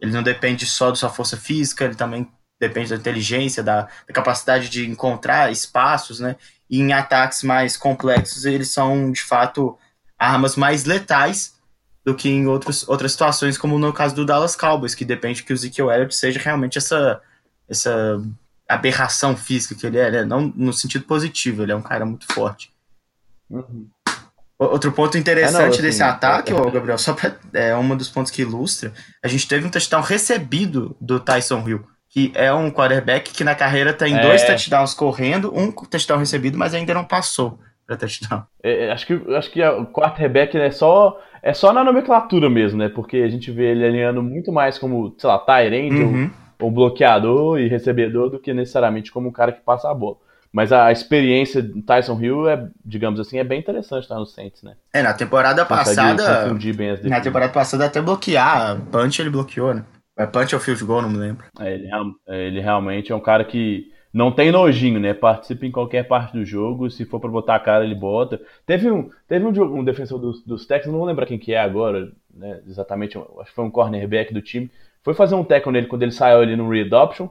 ele não depende só da sua força física, ele também depende da inteligência, da, da capacidade de encontrar espaços, né? E em ataques mais complexos, eles são de fato armas mais letais do que em outros, outras situações, como no caso do Dallas Cowboys, que depende que o Ezekiel Elliott seja realmente essa, essa aberração física que ele é, né? não no sentido positivo, ele é um cara muito forte. Uhum. Outro ponto interessante é, não, assim, desse ataque, é, é, Gabriel, só pra, é um dos pontos que ilustra, a gente teve um touchdown recebido do Tyson Hill, que é um quarterback que na carreira tem é. dois touchdowns correndo, um touchdown recebido, mas ainda não passou para touchdown. É, é, acho que acho que o quarterback é só é só na nomenclatura mesmo, né? Porque a gente vê ele alinhando muito mais como, sei lá, Tyrant uhum. ou, ou bloqueador e recebedor do que necessariamente como um cara que passa a bola. Mas a experiência do Tyson Hill é, digamos assim, é bem interessante estar no Saints, né? É, na temporada passada. na temporada passada até bloquear. Punch ele bloqueou, né? É punch ou field goal, não me lembro. É, ele, ele realmente é um cara que não tem nojinho, né? Participa em qualquer parte do jogo. Se for para botar a cara, ele bota. Teve um, teve um, um defensor dos, dos Texans, não vou lembrar quem que é agora, né? Exatamente, acho que foi um cornerback do time. Foi fazer um tackle nele quando ele saiu ali no readoption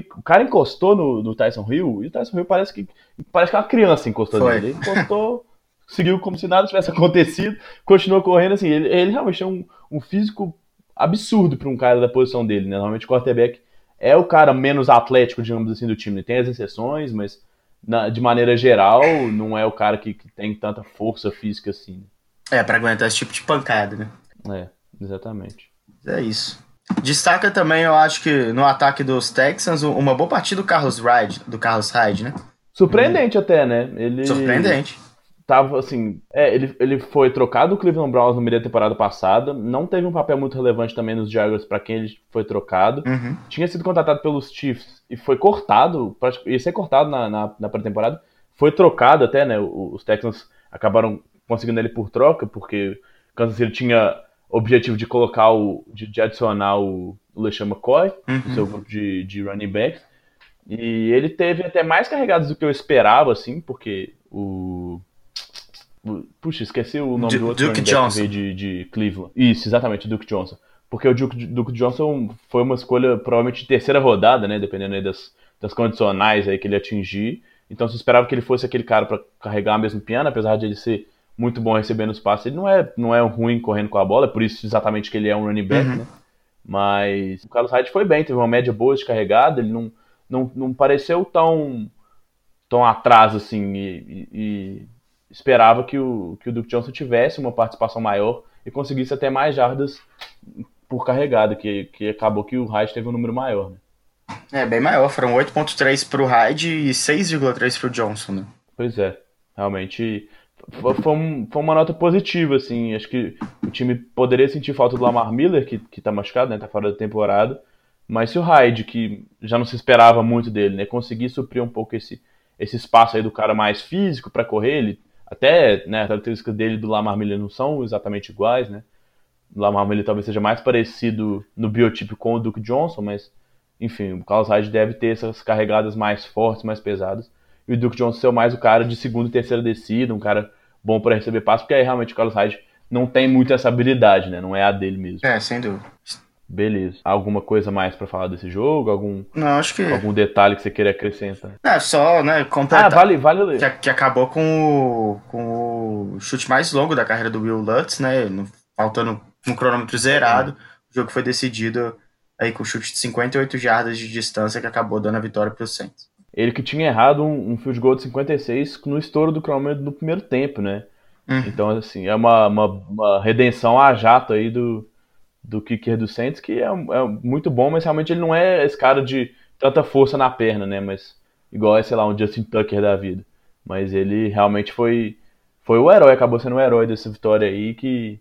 que o cara encostou no, no Tyson Hill e o Tyson Hill parece que parece que uma criança encostou Foi. nele. Ele encostou, seguiu como se nada tivesse acontecido, continuou correndo assim. Ele, ele realmente é um, um físico absurdo para um cara da posição dele, né? Normalmente o quarterback é o cara menos atlético, digamos assim, do time. Tem as exceções, mas na, de maneira geral não é o cara que, que tem tanta força física assim. É, para aguentar esse tipo de pancada, né? É, exatamente. É isso. Destaca também, eu acho que no ataque dos Texans, uma boa partida do Carlos Hyde, do Carlos Hyde, né? Surpreendente até, né? Ele Surpreendente. Tava assim, é, ele, ele foi trocado do Cleveland Browns no meio da temporada passada, não teve um papel muito relevante também nos Jaguars para quem ele foi trocado. Uhum. Tinha sido contratado pelos Chiefs e foi cortado, ia ser cortado na, na, na pré-temporada. Foi trocado até, né? Os Texans acabaram conseguindo ele por troca, porque Kansas City tinha objetivo de colocar o. de, de adicionar o, o LeSean McCoy uhum. no seu grupo de, de running backs. E ele teve até mais carregados do que eu esperava, assim, porque o. Puxa, esqueci o nome D do outro Duke Johnson. De, de Cleveland. Isso, exatamente, Duke Johnson. Porque o Duke, Duke Johnson foi uma escolha provavelmente de terceira rodada, né? Dependendo aí das, das condicionais aí que ele atingir. Então se esperava que ele fosse aquele cara para carregar a mesma piano, apesar de ele ser muito bom recebendo os passes. Ele não é, não é ruim correndo com a bola, é por isso exatamente que ele é um running back, uhum. né? Mas o Carlos Hyde foi bem, teve uma média boa de carregada, ele não, não, não pareceu tão, tão atrás assim e, e, esperava que o, que o Duke Johnson tivesse uma participação maior e conseguisse até mais jardas por carregada, que, que acabou que o Hyde teve um número maior. Né? É, bem maior, foram 8.3 para o Hyde e 6,3 para o Johnson, né? Pois é, realmente foi, foi uma nota positiva, assim. Acho que o time poderia sentir falta do Lamar Miller, que, que tá machucado, né? Tá fora da temporada. Mas se o Hyde, que já não se esperava muito dele, né? Conseguir suprir um pouco esse, esse espaço aí do cara mais físico para correr, ele até, né, as características dele do Lamar Miller não são exatamente iguais, né? O Lamar Miller talvez seja mais parecido no biotipo com o Duke Johnson, mas enfim, o Carlos Hyde deve ter essas carregadas mais fortes, mais pesadas e o Duke Johnson ser mais o cara de segunda e terceira descida, um cara bom para receber passe, porque aí realmente o Carlos Hyde não tem muito essa habilidade, né? Não é a dele mesmo. É, sem dúvida. Beleza. Alguma coisa mais para falar desse jogo? Algum, não, acho que... algum detalhe que você queira acrescentar? É, só, né, completar. Ah, vale, vale ler. Que, que, acabou com o, com o chute mais longo da carreira do Will Lutz, né? Faltando um cronômetro zerado. O jogo foi decidido aí com o chute de 58 jardas de distância que acabou dando a vitória para o Saints. Ele que tinha errado um, um field goal de 56 no estouro do cronômetro do primeiro tempo, né? Uhum. Então, assim, é uma, uma, uma, redenção a jato aí do, do kicker do Saints, que é, é, muito bom, mas realmente ele não é esse cara de tanta força na perna, né? Mas igual é, sei lá, um Justin Tucker da vida. Mas ele realmente foi, foi o herói, acabou sendo o herói dessa vitória aí, que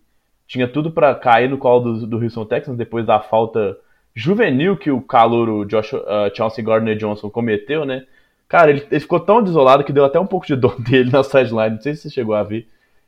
tinha tudo para cair no colo do, do Houston Texans depois da falta juvenil que o calouro Josh, uh, Chelsea Gardner Johnson cometeu, né? Cara, ele, ele, ficou tão desolado que deu até um pouco de dor dele na sideline. Não sei se você chegou a ver.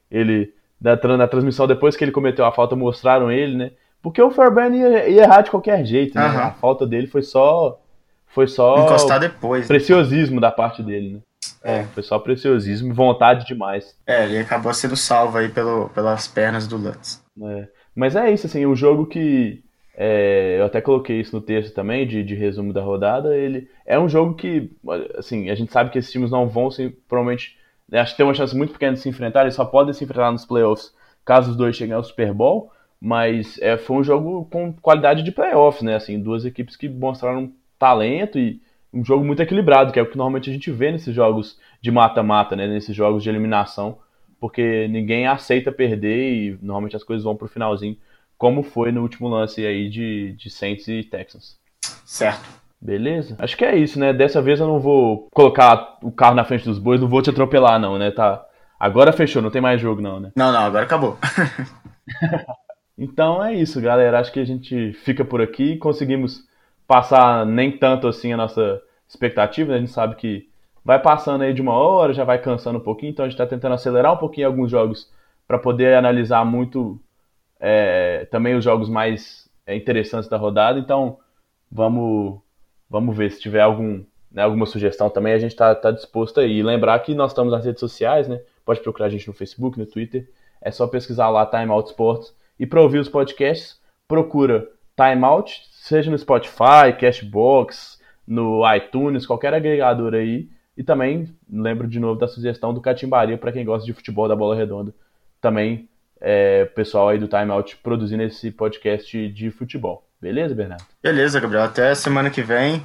Ele, na, na transmissão, depois que ele cometeu a falta, mostraram ele, né? Porque o Fairbairn ia, ia errar de qualquer jeito, né? Uhum. A falta dele foi só. Foi só. Encostar depois. Né? Preciosismo né? da parte dele, né? É. Foi só preciosismo e vontade demais. É, ele acabou sendo salvo aí pelo, pelas pernas do Lutz. É. Mas é isso, assim, o jogo que. É, eu até coloquei isso no texto também, de, de resumo da rodada. Ele é um jogo que, assim, a gente sabe que esses times não vão se. Provavelmente. Né, acho que tem uma chance muito pequena de se enfrentar, eles só podem se enfrentar nos playoffs caso os dois cheguem ao Super Bowl. Mas é, foi um jogo com qualidade de playoffs, né? Assim, duas equipes que mostraram talento e um jogo muito equilibrado, que é o que normalmente a gente vê nesses jogos de mata-mata, né? Nesses jogos de eliminação, porque ninguém aceita perder e normalmente as coisas vão pro finalzinho, como foi no último lance aí de, de Saints e Texans. Certo. Beleza? Acho que é isso, né? Dessa vez eu não vou colocar o carro na frente dos bois, não vou te atropelar, não, né? Tá. Agora fechou, não tem mais jogo, não, né? Não, não, agora acabou. então é isso, galera. Acho que a gente fica por aqui. Conseguimos passar nem tanto assim a nossa expectativa, né? A gente sabe que vai passando aí de uma hora, já vai cansando um pouquinho, então a gente está tentando acelerar um pouquinho alguns jogos para poder analisar muito é, também os jogos mais é, interessantes da rodada. Então vamos, vamos ver se tiver algum, né, alguma sugestão também, a gente está tá disposto aí. E lembrar que nós estamos nas redes sociais, né? Pode procurar a gente no Facebook, no Twitter. É só pesquisar lá Time Out Sports. E para ouvir os podcasts, procura Time Out, seja no Spotify, Cashbox, no iTunes, qualquer agregador aí. E também lembro de novo da sugestão do Catimbaria para quem gosta de futebol da bola redonda. Também é, pessoal aí do Time Out produzindo esse podcast de futebol. Beleza, Bernardo? Beleza, Gabriel. Até semana que vem.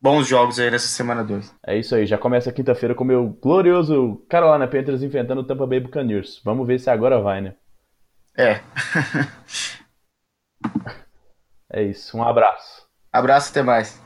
Bons jogos aí nessa semana 2. É isso aí. Já começa quinta-feira com o meu glorioso Carolina Panthers enfrentando o Tampa Bay Buccaneers. Vamos ver se agora vai, né? É. é isso. Um abraço. Abraço, até mais.